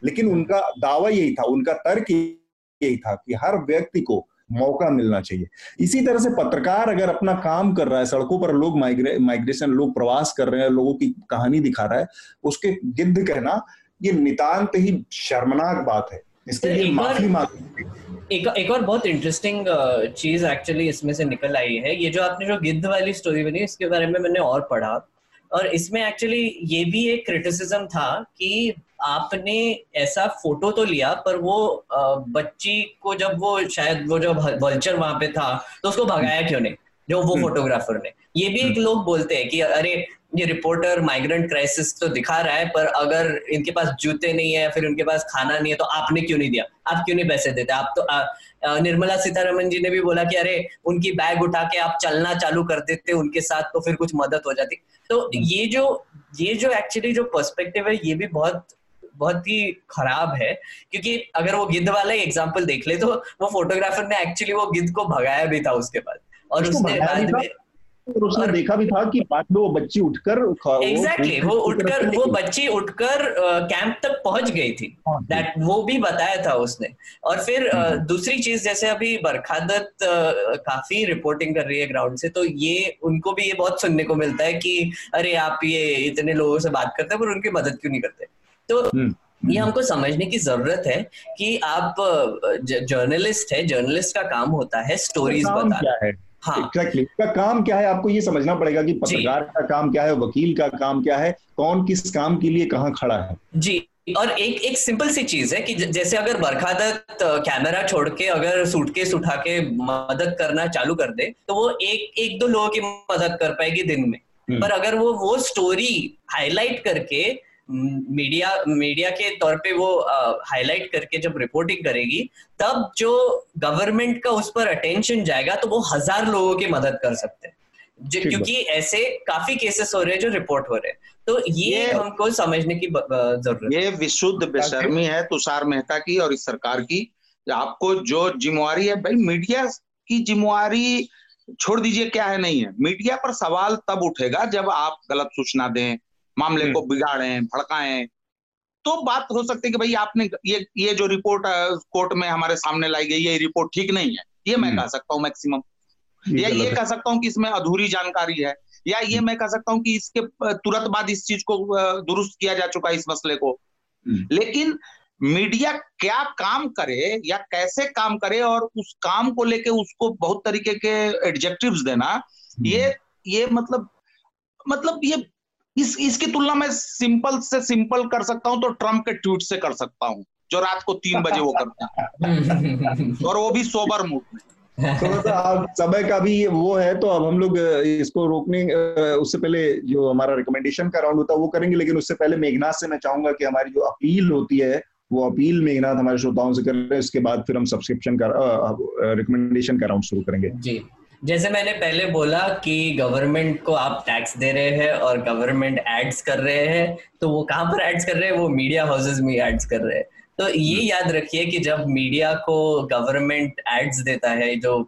लेकिन उनका दावा यही था उनका तर्क यही था कि हर व्यक्ति को मौका मिलना चाहिए। इसी तरह से पत्रकार अगर अपना काम कर रहा है सड़कों पर लोग माइग्रे माइग्रेशन लोग प्रवास कर रहे हैं लोगों की कहानी दिखा रहा है उसके गिद्ध कहना ये नितांत ही शर्मनाक बात है। इसके लिए माफ़ी मांग एक एक और बहुत इंटरेस्टिंग चीज़ एक्चुअली इसमें से निकल आई है ये जो आपने जो गिद्ध वाली स्टोरी बनी इसके बारे में मैंने और पढ़ा और इसमें एक्चुअली ये भी एक क्रिटिसिज्म था कि आपने ऐसा फ़ोटो तो लिया पर वो बच्ची को जब वो शायद वो जो वल्चर वहाँ पे था तो उसको भगाया क्यों नहीं जो वो फोटोग्राफर हम्म। ने ये भी एक हम्म। लोग बोलते हैं कि अरे ये रिपोर्टर माइग्रेंट क्राइसिस तो दिखा रहा है पर अगर इनके पास जूते नहीं है फिर उनके पास खाना नहीं है तो आपने क्यों नहीं दिया? आप क्यों नहीं पैसे देते? आप तो आ, निर्मला सीतारमन जी ने भी बोला कि अरे उनकी बैग उठा के आप चलना चालू कर देते उनके साथ तो फिर कुछ मदद हो जाती। तो। ये जो ये जो एक्चुअली जो पर्सपेक्टिव है ये भी बहुत बहुत ही खराब है क्योंकि अगर वो गिद्ध वाला ही एग्ज़ाम्पल देख ले तो वो फोटोग्राफर ने एक्चुअली वो गिद्ध को भगाया भी था उसके बाद। और उसने बाद में और उसने और, देखा भी था कि बाद में वो बच्ची उठकर एग्जैक्टली वो उठकर वो बच्ची उठकर कैंप तक पहुँच गई थी। दैट हाँ, वो भी बताया था उसने। और फिर हम्म। दूसरी चीज़ जैसे अभी बरखादत काफ़ी रिपोर्टिंग कर रही है ग्राउंड से तो ये उनको भी ये बहुत सुनने को मिलता है कि अरे आप ये इतने लोगों से बात करते हैं पर उनकी मदद क्यों नहीं करते? तो हम्म, ये हम्म। हमको समझने की ज़रूरत है कि आप जर्नलिस्ट है जर्नलिस्ट का काम होता है स्टोरीज बताना। Exactly exactly. का काम क्या है? आपको ये समझना पड़ेगा कि पत्रकार का काम क्या है वकील का काम क्या है कौन किस काम के लिए कहाँ खड़ा है? जी और एक एक सिंपल सी चीज़ है कि जैसे अगर बरखादत कैमरा छोड़ के अगर सूटकेस उठा के मदद करना चालू कर दे तो वो एक एक दो लोगों की मदद कर पाएगी दिन में। हम्म। पर अगर वो वो स्टोरी हाईलाइट करके मीडिया मीडिया के तौर पे वो हाईलाइट करके जब रिपोर्टिंग करेगी तब जो गवर्नमेंट का उस पर अटेंशन जाएगा तो वो हज़ार लोगों की मदद कर सकते हैं। क्योंकि ऐसे काफ़ी केसेस हो रहे हैं जो रिपोर्ट हो रहे हैं। तो ये, ये हमको समझने की ज़रूरत ये विशुद्ध बेशर्मी है तुषार मेहता की और इस सरकार की। आपको जो जिम्मेवारी है भाई मीडिया की जिम्मेवारी छोड़ दीजिए क्या है नहीं है। मीडिया पर सवाल तब उठेगा जब आप गलत सूचना दें मामले को बिगाड़े भड़काएँ। तो बात हो सकती है कि भाई आपने ये ये जो रिपोर्ट कोर्ट में हमारे सामने लाई गई ये रिपोर्ट ठीक नहीं है। ये मैं कह सकता हूँ मैक्सिमम। या ये कह सकता हूँ कि इसमें अधूरी जानकारी है या ये मैं कह सकता हूँ कि इसके तुरंत बाद इस चीज़ को दुरुस्त किया जा चुका है इस मसले को। हम्म। लेकिन मीडिया क्या काम करे या कैसे काम करे और उस काम को लेके उसको बहुत तरीके के एडजेक्टिव्स देना हम्म। ये ये मतलब मतलब ये इस इसकी तुलना में सिंपल से सिंपल कर सकता हूँ तो ट्रंप के ट्वीट से कर सकता हूँ जो रात को तीन बजे वो करता है। और वो भी सोबर मूड में। तो समय का भी वो है तो अब हम लोग इसको रोकने उससे पहले जो हमारा रिकमेंडेशन का राउंड होता है वो करेंगे लेकिन उससे पहले मेघनाथ से मैं चाहूँगा कि हमारी जो अपील होती है वो अपील मेघनाथ हमारे श्रोताओं से कर रहे हैं उसके बाद फिर हम सब्सक्रिप्शन का रिकमेंडेशन का राउंड शुरू करेंगे। जी। जैसे मैंने पहले बोला कि गवर्नमेंट को आप टैक्स दे रहे हैं और गवर्नमेंट एड्स कर रहे हैं तो वो कहाँ पर एड्स कर रहे हैं? वो मीडिया हाउसेज में एड्स कर रहे हैं। तो ये हम्म। याद रखिए कि जब मीडिया को गवर्नमेंट एड्स देता है जो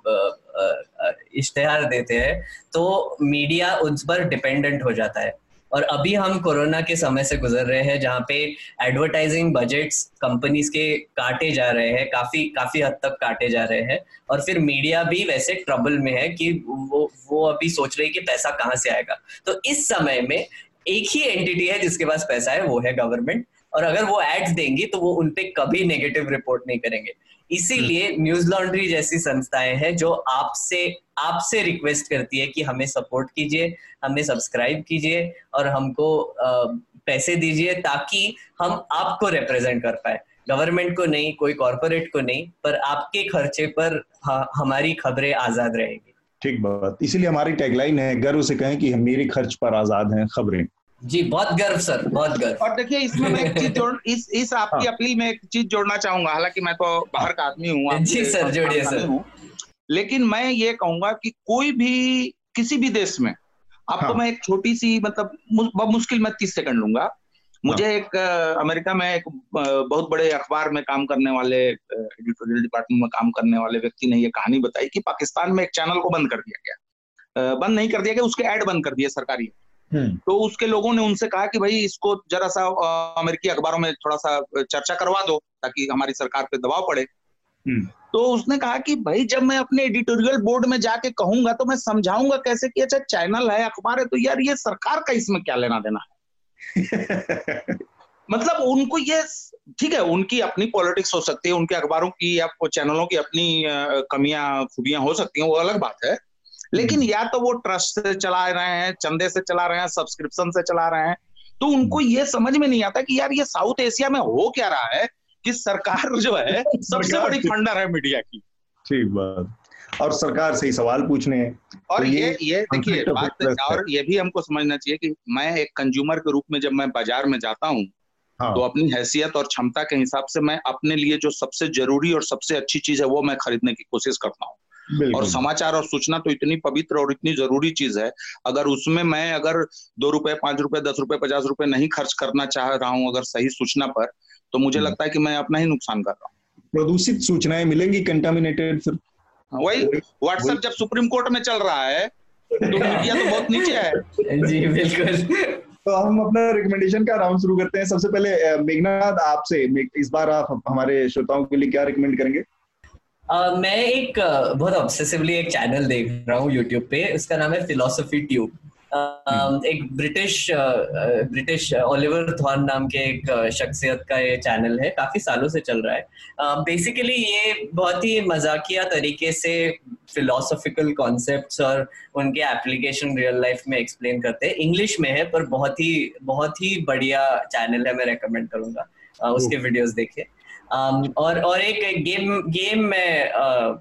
इश्तेहार देते हैं तो मीडिया उस पर डिपेंडेंट हो जाता है। और अभी हम कोरोना के समय से गुजर रहे हैं, जहाँ पे एडवर्टाइजिंग बजट्स कंपनीज़ के काटे जा रहे हैं, काफ़ी काफ़ी हद तक काटे जा रहे हैं। और फिर मीडिया भी वैसे ट्रबल में है कि वो वो अभी सोच रही कि पैसा कहाँ से आएगा। तो इस समय में एक ही एंटिटी है जिसके पास पैसा है, वो है गवर्नमेंट और अगर वो एड्स देंगी तो वो उनपे कभी नेगेटिव रिपोर्ट नहीं करेंगे। इसीलिए न्यूज़ लॉन्ड्री जैसी संस्थाएँ हैं जो आपसे आपसे रिक्वेस्ट करती है कि हमें सपोर्ट कीजिए, हमें सब्सक्राइब कीजिए और हमको पैसे दीजिए ताकि हम आपको रिप्रेजेंट कर पाए। गवर्नमेंट को नहीं, कोई कॉरपोरेट को नहीं, पर आपके खर्चे पर हमारी खबरें आज़ाद रहेंगी। ठीक बात। इसीलिए हमारी टैगलाइन है गर्व से कहें कि मेरे खर्च पर आज़ाद हैं खबरें। जी बहुत गर्व सर बहुत गर्व और देखिए इसमें मैं एक चीज़ जोड़ इस इस आपकी हाँ। अपील में एक चीज़ जोड़ना चाहूँगा हालाँकि मैं तो बाहर का आदमी हूँ जी सर जोड़िए सर लेकिन मैं ये कहूँगा कि कोई भी किसी भी देश में आपको हाँ। मैं एक छोटी सी मतलब बहुत मुश्किल मैं तीस सेकंड लूँगा मुझे हाँ। एक अमेरिका में एक बहुत बड़े अखबार में काम करने वाले एडिटोरियल डिपार्टमेंट में काम करने वाले व्यक्ति ने ये कहानी बताई कि पाकिस्तान में एक चैनल को बंद कर दिया गया बंद नहीं कर दिया गया उसके ऐड बंद कर दिए सरकारी। तो उसके लोगों ने उनसे कहा कि भाई इसको जरा सा अमेरिकी अखबारों में थोड़ा सा चर्चा करवा दो ताकि हमारी सरकार पे दबाव पड़े। हम्म। तो उसने कहा कि भाई जब मैं अपने एडिटोरियल बोर्ड में जाके कहूँगा तो मैं समझाऊँगा कैसे कि अच्छा चैनल है अखबार है तो यार ये सरकार का इसमें क्या लेना देना है? मतलब उनको ये ठीक है उनकी अपनी पॉलिटिक्स हो सकती है उनके अखबारों की या चैनलों की अपनी कमियाँ खूबियाँ हो सकती हैं वो अलग बात है। लेकिन हम्म। या तो वो ट्रस्ट से चला रहे हैं चंदे से चला रहे हैं सब्सक्रिप्शन से चला रहे हैं तो उनको हम्म। ये समझ में नहीं आता कि यार ये साउथ एशिया में हो क्या रहा है कि सरकार जो है सबसे बड़ी फंडर है मीडिया की ठीक बात और सरकार से ही सवाल पूछने हैं और तो ये ये देखिए बात और ये भी हमको समझना चाहिए कि मैं एक कंज्यूमर के रूप में जब मैं बाज़ार में जाता हूँ हाँ। तो अपनी हैसियत और क्षमता के हिसाब से मैं अपने लिए जो सबसे ज़रूरी और सबसे अच्छी चीज़ है वो मैं खरीदने की कोशिश करता हूँ और समाचार और सूचना तो इतनी पवित्र और इतनी ज़रूरी चीज़ है। अगर उसमें मैं अगर दो रुपए पाँच रुपए दस रुपए पचास रुपए नहीं खर्च करना चाह रहा हूँ अगर सही सूचना पर तो मुझे हम्म। लगता है कि मैं अपना ही नुकसान कर रहा हूँ। प्रदूषित सूचनाएँ मिलेंगी कंटामिनेटेड फिर। हाँ, वही व्हाट्सएप जब सुप्रीम कोर्ट में चल रहा है तो मीडिया तो बहुत नीचे है। जी बिल्कुल। तो हम अपना रिकमेंडेशन का राउंड शुरू करते हैं। सबसे पहले मेघनाथ आपसे इस बार आप हमारे श्रोताओं के लिए क्या रिकमेंड करेंगे? Uh, मैं एक uh, बहुत ऑब्सेसिवली एक चैनल देख रहा हूँ यूट्यूब पे। उसका नाम है फिलोसफी ट्यूब uh, एक ब्रिटिश ब्रिटिश ओलिवर थॉर्न नाम के एक शख्सियत का ये चैनल है। काफ़ी सालों से चल रहा है। बेसिकली ये बहुत ही मजाकिया तरीके से फिलोसफिकल कॉन्सेप्ट्स और उनके एप्लीकेशन रियल लाइफ में एक्सप्लेन करते हैं। इंग्लिश में है पर बहुत ही बहुत ही बढ़िया चैनल है मैं रेकमेंड करूँगा। उसके वीडियोस देखिए। Um, और और एक गेम गेम मैं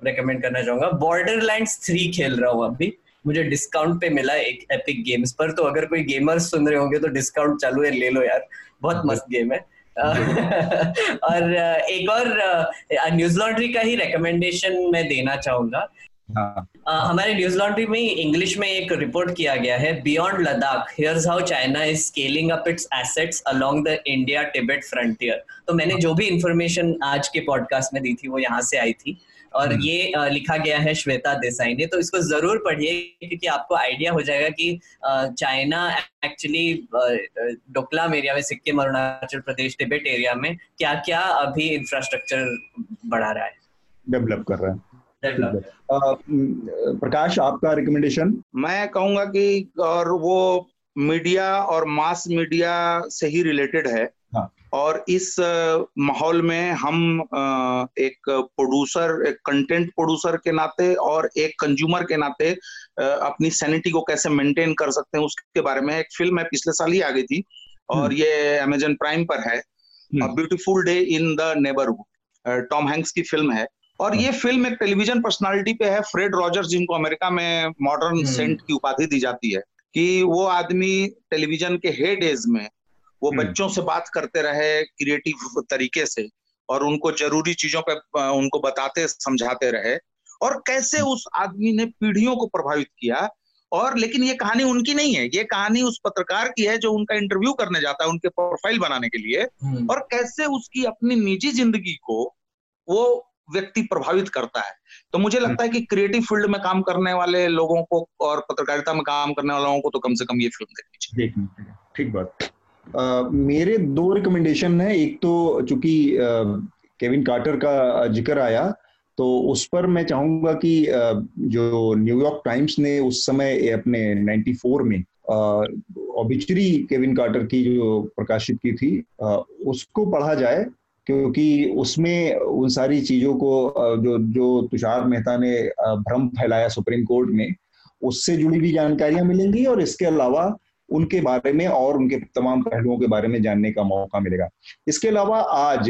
रेकमेंड uh, करना चाहूँगा। बॉर्डर थ्री खेल रहा हूँ अभी। मुझे डिस्काउंट पे मिला एक एपिक गेम्स पर। तो अगर कोई गेमर्स सुन रहे होंगे तो डिस्काउंट चालू है ले लो यार। बहुत मस्त गेम है। और uh, एक और न्यूज़ uh, लॉन्ड्री का ही रिकमेंडेशन मैं देना चाहूँगा। हाँ. uh, हमारे न्यूज़ लॉन्ड्री में इंग्लिश में एक रिपोर्ट किया गया है beyond Ladakh here's how China is scaling up its assets along the India Tibet frontier तो मैंने जो भी इंफॉर्मेशन आज के पॉडकास्ट में दी थी वो यहाँ से आई थी। और हम्म। ये लिखा गया है श्वेता देसाई ने। तो इसको ज़रूर पढ़िए क्योंकि आपको आइडिया हो जाएगा कि चाइना एक्चुअली डोकलाम एरिया में सिक्किम अरुणाचल प्रदेश टिबेट एरिया में क्या क्या अभी इंफ्रास्ट्रक्चर बढ़ा रहा है। डेवलप कर रहा है। प्रकाश आपका रिकमेंडेशन मैं कहूँगा कि और वो मीडिया और मास मीडिया से ही रिलेटेड है। हाँ. और इस माहौल में हम एक प्रोड्यूसर एक कंटेंट प्रोड्यूसर के नाते और एक कंज्यूमर के नाते अपनी सैनिटी को कैसे मेंटेन कर सकते हैं उसके बारे में एक फ़िल्म है पिछले साल ही आ गई थी और हम्म। ये अमेजन प्राइम पर है। Beautiful day in the neighbourhood Tom Hanks की फ़िल्म है। और ये फ़िल्म एक टेलीविज़न पर्सनालिटी पे है फ्रेड रॉजर्स जिनको अमेरिका में मॉडर्न सेंट हम्म। की उपाधि दी जाती है कि वो आदमी टेलीविज़न के हेड एज में वो हम्म। बच्चों से बात करते रहे क्रिएटिव तरीके से और उनको ज़रूरी चीज़ों पे उनको बताते समझाते रहे और कैसे हम्म। उस आदमी ने पीढ़ियों को प्रभावित किया और लेकिन ये कहानी उनकी नहीं है ये कहानी उस पत्रकार की है जो उनका इंटरव्यू करने जाता है उनके प्रोफ़ाइल बनाने के लिए। और कैसे उसकी अपनी निजी ज़िंदगी को वो व्यक्ति प्रभावित करता है। तो मुझे लगता है कि क्रिएटिव फ़ील्ड में काम करने वाले लोगों को और पत्रकारिता में काम करने वाले लोगों को तो कम से कम ये फ़िल्म देखनी चाहिए। ठीक बात। Uh, मेरे दो रिकमेंडेशन है। एक तो चूँकि केविन कार्टर का ज़िक्र आया तो उस पर मैं चाहूँगा कि uh, जो न्यूयॉर्क टाइम्स ने उस समय अपने 94 में ऑबिचरी केविन कार्टर की जो प्रकाशित की थी uh, उसको पढ़ा जाए। क्योंकि उसमें उन सारी चीज़ों को जो जो तुषार मेहता ने भ्रम फैलाया सुप्रीम कोर्ट में, उससे जुड़ी भी जानकारियाँ मिलेंगी और इसके अलावा उनके बारे में और उनके तमाम पहलुओं के बारे में जानने का मौका मिलेगा। इसके अलावा आज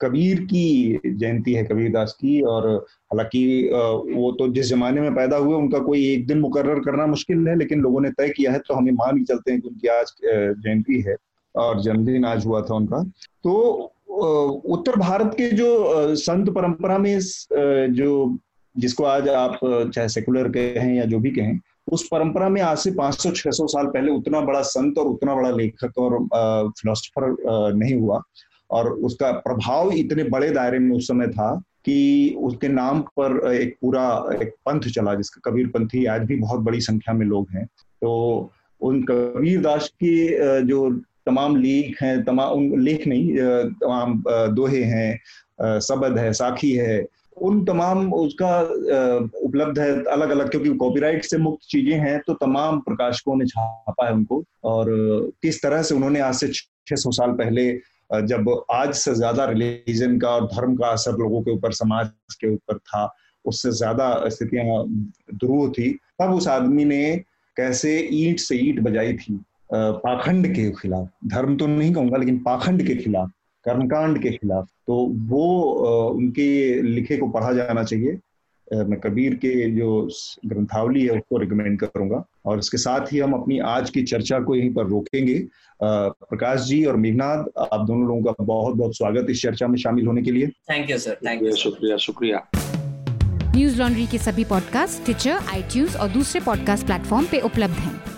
कबीर की जयंती है, कबीर दास की, और हालाँकि वो तो जिस जमाने में पैदा हुए, उनका कोई एक दिन मुकर्र करना मुश्किल है, लेकिन लोगों ने तय किया है तो हमें मान ही चलते हैं कि उनकी आज जयंती है, और जन्मदिन आज हुआ था उनका। तो उत्तर भारत के जो संत परंपरा में जो, जिसको आज आप चाहे सेकुलर कहें या जो भी कहें, उस परंपरा में आज से 500-600 साल पहले उतना बड़ा संत और उतना बड़ा लेखक और फिलोसफर नहीं हुआ। और उसका प्रभाव इतने बड़े दायरे में उस समय था कि उसके नाम पर एक पूरा, एक पंथ चला, जिसका कबीर पंथी आज भी बहुत बड़ी संख्या में लोग हैं। तो उन कबीर दास के जो तमाम लेख हैं, तमाम उन लेख नहीं तमाम दोहे हैं सबद है, साखी है, उन तमाम उसका उपलब्ध है अलग अलग क्योंकि कॉपीराइट से मुक्त चीज़ें हैं तो तमाम प्रकाशकों ने छापा है उनको और किस तरह से उन्होंने आज से 600 साल पहले जब आज से ज़्यादा रिलीजन का और धर्म का असर लोगों के ऊपर, समाज के ऊपर था, उससे ज़्यादा स्थितियाँ दुरूह थी, तब उस आदमी ने कैसे ईंट से ईंट बजाई थी। पाखंड के खिलाफ धर्म तो नहीं कहूँगा लेकिन पाखंड के खिलाफ कर्मकांड के खिलाफ तो वो उनके लिखे को पढ़ा जाना चाहिए। मैं कबीर के जो ग्रंथावली है उसको रिकमेंड करूँगा। और इसके साथ ही हम अपनी आज की चर्चा को यहीं पर रोकेंगे। प्रकाश जी और मेघनाथ आप दोनों लोगों का बहुत बहुत स्वागत इस चर्चा में शामिल होने के लिए। Thank you sir thank you शुक्रिया शुक्रिया। न्यूज़ लॉन्ड्री के सभी पॉडकास्ट ट्विटर आईटीज और दूसरे पॉडकास्ट प्लेटफॉर्म पे उपलब्ध हैं।